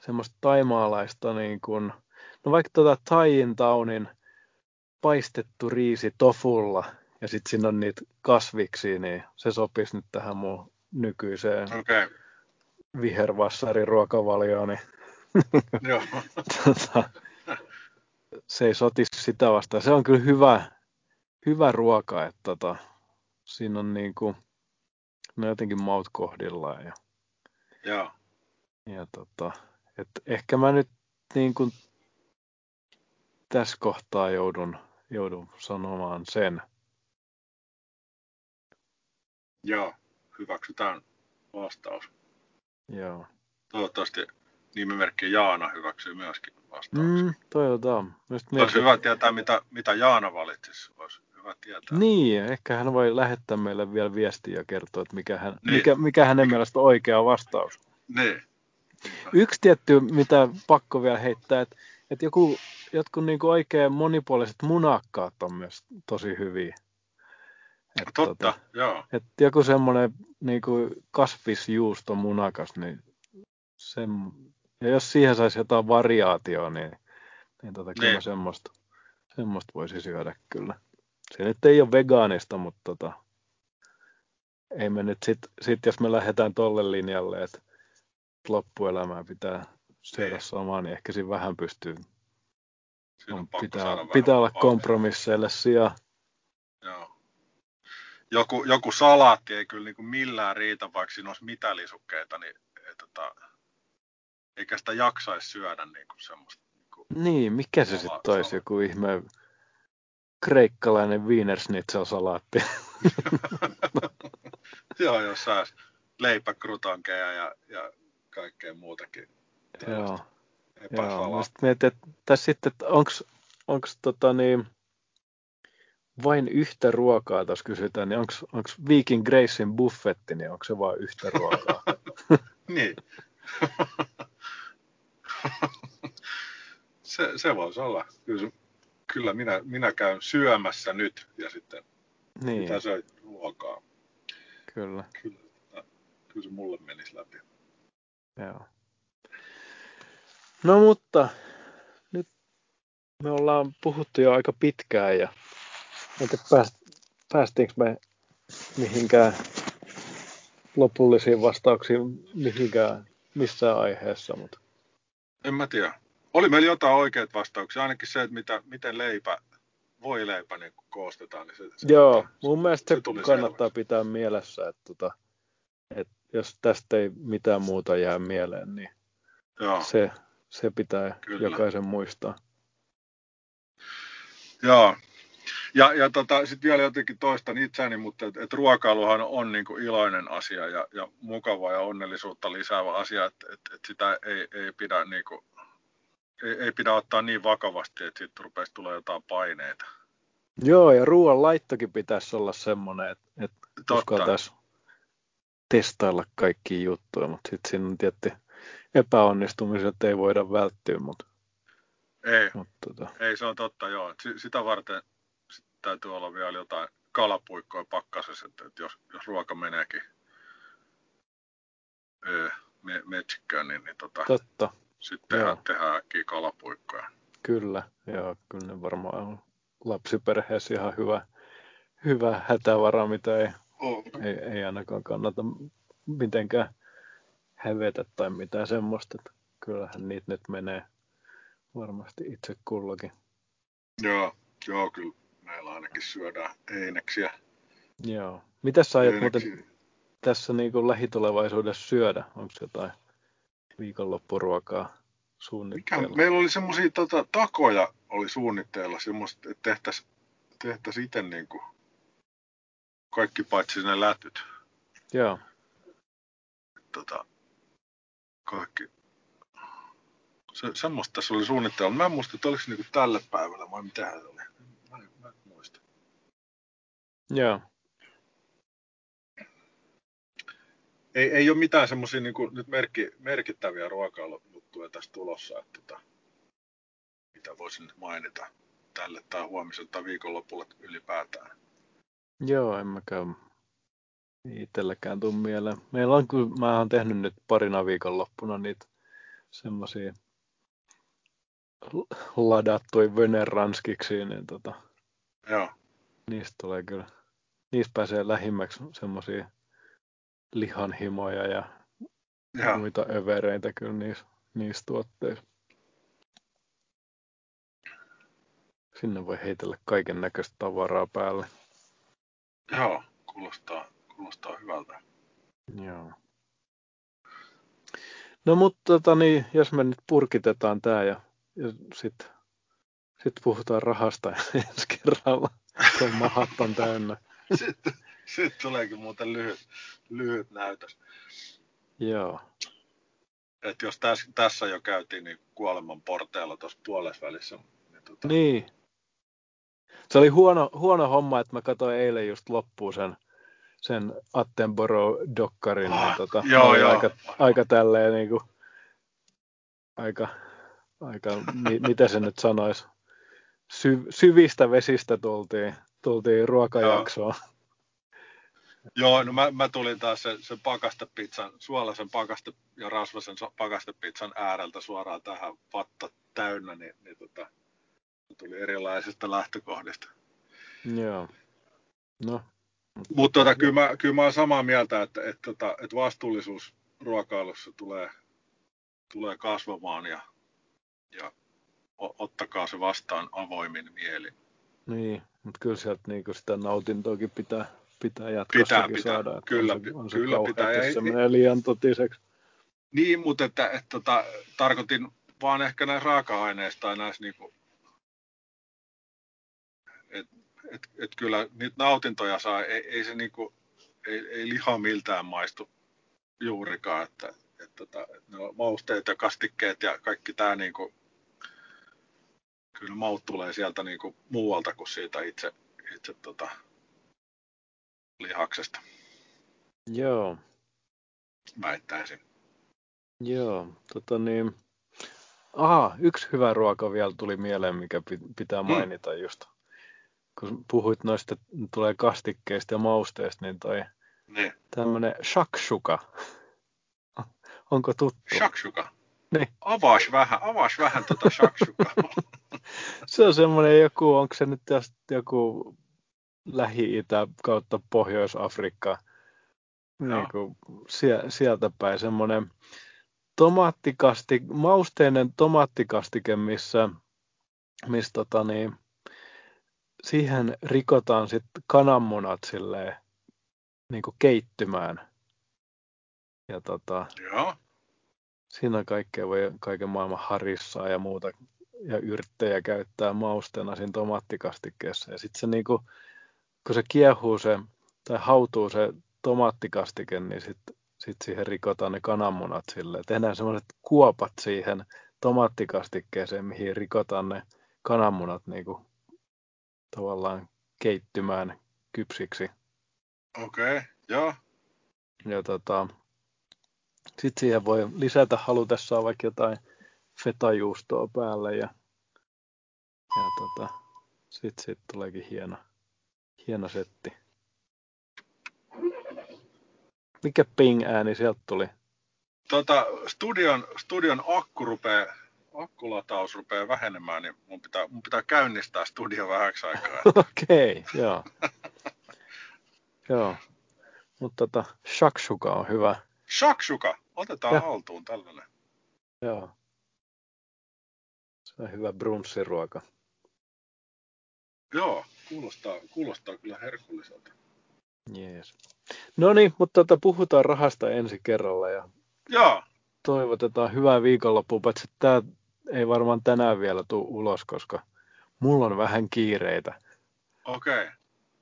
semmoista taimaalaista, niin kun, no vaikka tota Taijin taunin paistettu riisi tofulla, ja sitten siinä on niitä kasviksi, niin se sopisi nyt tähän mun nykyiseen okay. vihervassarin ruokavalioon. Niin <laughs> Joo. tota, se ei sotisi sitä vastaan. Se on kyllä hyvä, hyvä ruoka, että tota, siinä on niin kuin, no jotenkin maut kohdillaan. Ja, Joo. ja tota, et ehkä mä nyt niin kuin tässä kohtaa joudun, joudun sanomaan sen. Joo, hyväksytään vastaus. Joo. Toivottavasti nimimerkki Jaana hyväksyy myöskin vastauksen. Mm, toivotaan. Olisi mietin... hyvä tietää, mitä, mitä Jaana valitsisi. Olisi hyvä tietää. Niin, ehkä hän voi lähettää meille vielä viestiä ja kertoa, että mikä, hän, niin. mikä, mikä hänen mielestä on oikea vastaus. Niin. Yksi tietty, mitä pakko vielä heittää, että, että joku, jotkut niin kuin oikein monipuoliset munakkaat on myös tosi hyviä. Et Totta, tota, joo. Et joku semmoinen niin kasvisjuusto munakas, niin sen, ja jos siihen saisi jotain variaatioa, niin, niin tota, kyllä niin. semmoista, semmoista voisi syödä kyllä. Se nyt ei ole vegaanista, mutta tota, ei me nyt sit, sit jos me lähdetään tolle linjalle, että loppuelämää pitää syödä niin. samaa, niin ehkä siinä vähän pystyy. Siinä on pitää, pitää olla kompromisseille sijaa. Joo. Joku, joku salaatti ei kyllä niin kuin millään riitä, vaikka siinä olisi mitä lisukkeita, niin ei, tota, eikä sitä jaksaisi syödä niin kuin semmoista. Niin, kuin niin mikä se sitten olisi joku ihme kreikkalainen wienersnitzel-salaatti. <laughs> Joo, jos saisi leipäkrutonkeja ja, ja kaikkea muutakin. Joo. Joo, mietin, että tässä sitten, että onko tota niin, vain yhtä ruokaa, tässä kysytään, niin onko Viking Gracein buffetti, niin onko se vain yhtä ruokaa? <laughs> niin. <laughs> se, se voisi olla. Kyllä, kyllä minä, minä käyn syömässä nyt ja sitten niin. mitä söit ruokaa. Kyllä. Kyllä, kyllä se mulle menisi läpi. Joo. No mutta nyt me ollaan puhuttu jo aika pitkään ja en pääst, päästiinkö me mihinkään lopullisiin vastauksiin mihinkään missään aiheessa. Mutta... En mä tiedä. Oli meillä jotain oikeita vastauksia, ainakin se, että mitä, miten leipä, voi leipä niin koostetaan. Niin se, se Joo, se, mun mielestä se, se kannattaa selväksi. pitää mielessä, että, tota, että jos tästä ei mitään muuta jää mieleen, niin Joo. Se, se pitää Kyllä. jokaisen muistaa. Joo, ja, ja tota, sitten vielä jotenkin toistan itseäni, mutta et, et ruokailuhan on niinku iloinen asia ja, ja mukava ja onnellisuutta lisäävä asia, että et, et sitä ei, ei, pidä niinku, ei, ei pidä ottaa niin vakavasti, että sitten rupeisi tulee jotain paineita. Joo, ja ruoan laittokin pitäisi olla semmoinen, että, että uskaltaisi testailla kaikki juttuja, mutta sitten siinä on tietty epäonnistumiset ei voida välttyä. Mutta, ei, mutta, tota... ei, se on totta, joo. Sitä varten täytyy olla vielä jotain kalapuikkoja pakkasessa, että, että jos, jos ruoka meneekin öö, me, metsikköön, niin, niin tota, Totta. sitten tehdään, tehdään äkkiä kalapuikkoja. Kyllä, ja kyllä ne varmaan on lapsiperheessä ihan hyvä, hyvä hätävara, mitä ei, oh. ei, ei ainakaan kannata mitenkään hävetä tai mitään semmoista. Että kyllähän niitä nyt menee varmasti itse kullakin. Joo, joo kyllä ainakin syödään eineksiä. Joo. Mitä sä aiot muuten tässä niin kuin lähitulevaisuudessa syödä? Onko jotain viikonloppuruokaa suunnitteilla? Mikä, meillä oli semmoisia tota, takoja oli suunnitteilla, semmoista, että tehtäisiin tehtäisi itse niin kuin kaikki paitsi ne lätyt. Joo. Tota, kaikki Se, semmoista tässä oli suunnittelua. Mä en muista, että oliko se niinku tälle päivälle vai mitä se oli. Mä en, mä en muista. Joo. Ei, ei ole mitään semmoisia niinku, nyt merkki, merkittäviä ruokailujuttuja tässä tulossa, että tota, mitä voisin nyt mainita tälle tai huomiselle tai viikonlopulle ylipäätään. Joo, en mäkään itselläkään tuu mieleen. Meillä on kyllä, mä oon tehnyt nyt parina viikonloppuna niitä semmosia ladattuja veneranskiksi, niin tota, Joo. niistä tulee kyllä, niistä pääsee lähimmäksi semmosia lihanhimoja ja Joo. muita övereitä kyllä niissä, niissä tuotteissa. Sinne voi heitellä kaiken näköistä tavaraa päälle. Joo, kuulostaa, kuulostaa hyvältä. Joo. No mutta tota, niin, jos me nyt purkitetaan tämä ja, ja sitten sit puhutaan rahasta <laughs> ensi kerralla, kun mahat on täynnä. <laughs> Sitten, sitten tuleekin muuten lyhyt, lyhyt näytös. Joo. Et jos täs, tässä jo käytiin niin kuoleman porteilla tuossa puolessa välissä. Niin, tota, Niin. Se oli huono, huono homma, että mä katsoin eilen just loppuun sen, sen Attenborough-dokkarin. Niin Ah, tota, joo, joo. Aika, aika tälleen niin kuin, aika, aika mi, mitä se nyt sanoisi, Sy, syvistä vesistä tultiin, tultiin ruokajaksoon. Joo, no mä, mä tulin taas sen, sen pakastepizzan, suolaisen pakaste ja rasvasen pakastepizzan ääreltä suoraan tähän vatta täynnä, niin, niin tota, tuli erilaisista lähtökohdista. Joo. No, Mutta tota, kyllä, mä, kyllä mä oon samaa mieltä, että, että, että, että vastuullisuus ruokailussa tulee, tulee kasvamaan ja, ja ottakaa se vastaan avoimin mieli. niin, mutta kyllä sieltä niinku sitä nautintoakin pitää, pitää jatkossakin pitää. saada. että Kyllä, on se, on se kyllä pitää. jos se menee liian totiseksi. Niin, mutta että, että, tota, tarkoitin vaan ehkä näistä raaka-aineista tai näistä niinku, että et, et kyllä niitä nautintoja saa, ei, ei se niinku, ei, ei liha miltään maistu juurikaan, että, että, tota, että ne on mausteet ja kastikkeet ja kaikki tämä niinku, kyllä maut tulee sieltä niinku muualta kuin siitä itse, itse tota, lihaksesta, Joo, väittäisin. joo. Tota niin, aha, yksi hyvä ruoka vielä tuli mieleen, mikä pi- pitää Mm. mainita just. Kun puhuit noista, tulee kastikkeista ja mausteista, niin toi Niin. tämmönen shakshuka. <laughs> Onko tuttu? Shakshuka. Niin. Avaas vähän, avaas vähän tota shakshukaa. <laughs> <laughs> Se on semmoinen joku, onko se nyt tästä joku Lähi-Itä kautta Pohjois-Afrikka, Joo. niin kuin sie, sieltä päin semmoinen tomaattikasti, mausteinen tomaattikastike, missä, missä tota niin, siihen rikotaan sitten kananmunat silleen, niin kuin keittymään. Ja tota, Joo. siinä kaikkea voi kaiken maailman harissaa ja muuta ja yrttejä käyttää mausteena siinä tomaattikastikkeessa. Ja sitten se niinku, kun se kiehuu se tai hautuu se tomaattikastike, niin sitten sit siihen rikotaan ne kananmunat sille. Tehdään semmoiset kuopat siihen tomaattikastikkeeseen, mihin rikotaan ne kananmunat niinku tavallaan keittymään kypsiksi. Okei, okay. joo. Ja tota, sitten siihen voi lisätä halutessaan vaikka jotain fetajuustoa päälle ja, ja tota, sitten sit tuleekin hieno, hieno setti. Mikä ping-ääni sieltä tuli? Tota, studion, studion akku rupee, akkulataus rupeaa vähenemään, niin mun pitää, mun pitää käynnistää studio vähäksi aikaa. <laughs> Okei, joo. <laughs> joo. Mutta tota, shakshuka on hyvä. Shakshuka, otetaan Ja. haltuun tällainen. Joo. Se on hyvä brunssiruoka. Joo, kuulostaa, kuulostaa kyllä herkulliselta. Jees. No niin, mutta tota, puhutaan rahasta ensi kerralla ja Joo, toivotetaan hyvää viikonloppua, paitsi tämä ei varmaan tänään vielä tule ulos, koska mulla on vähän kiireitä. okei, okay.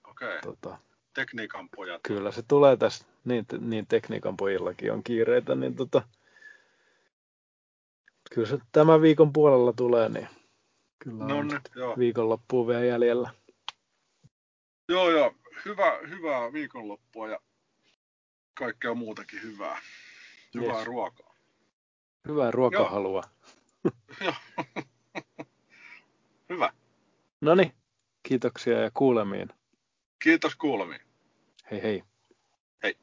okei. Okay. Tota, Tekniikan pojat. kyllä se tulee tässä, niin, niin tekniikan pojillakin on kiireitä, niin tota, kyllä se tämän viikon puolella tulee, niin kyllä No on niin, joo. viikonloppuun vielä jäljellä. Joo, joo. Hyvä, hyvää viikonloppua ja kaikkea muutakin hyvää. Hyvää Yes. ruokaa. Hyvää ruokahalua. Joo. <laughs> Hyvä. No niin, kiitoksia ja kuulemiin. Kiitos kuulemiin. Hei hei. Hei.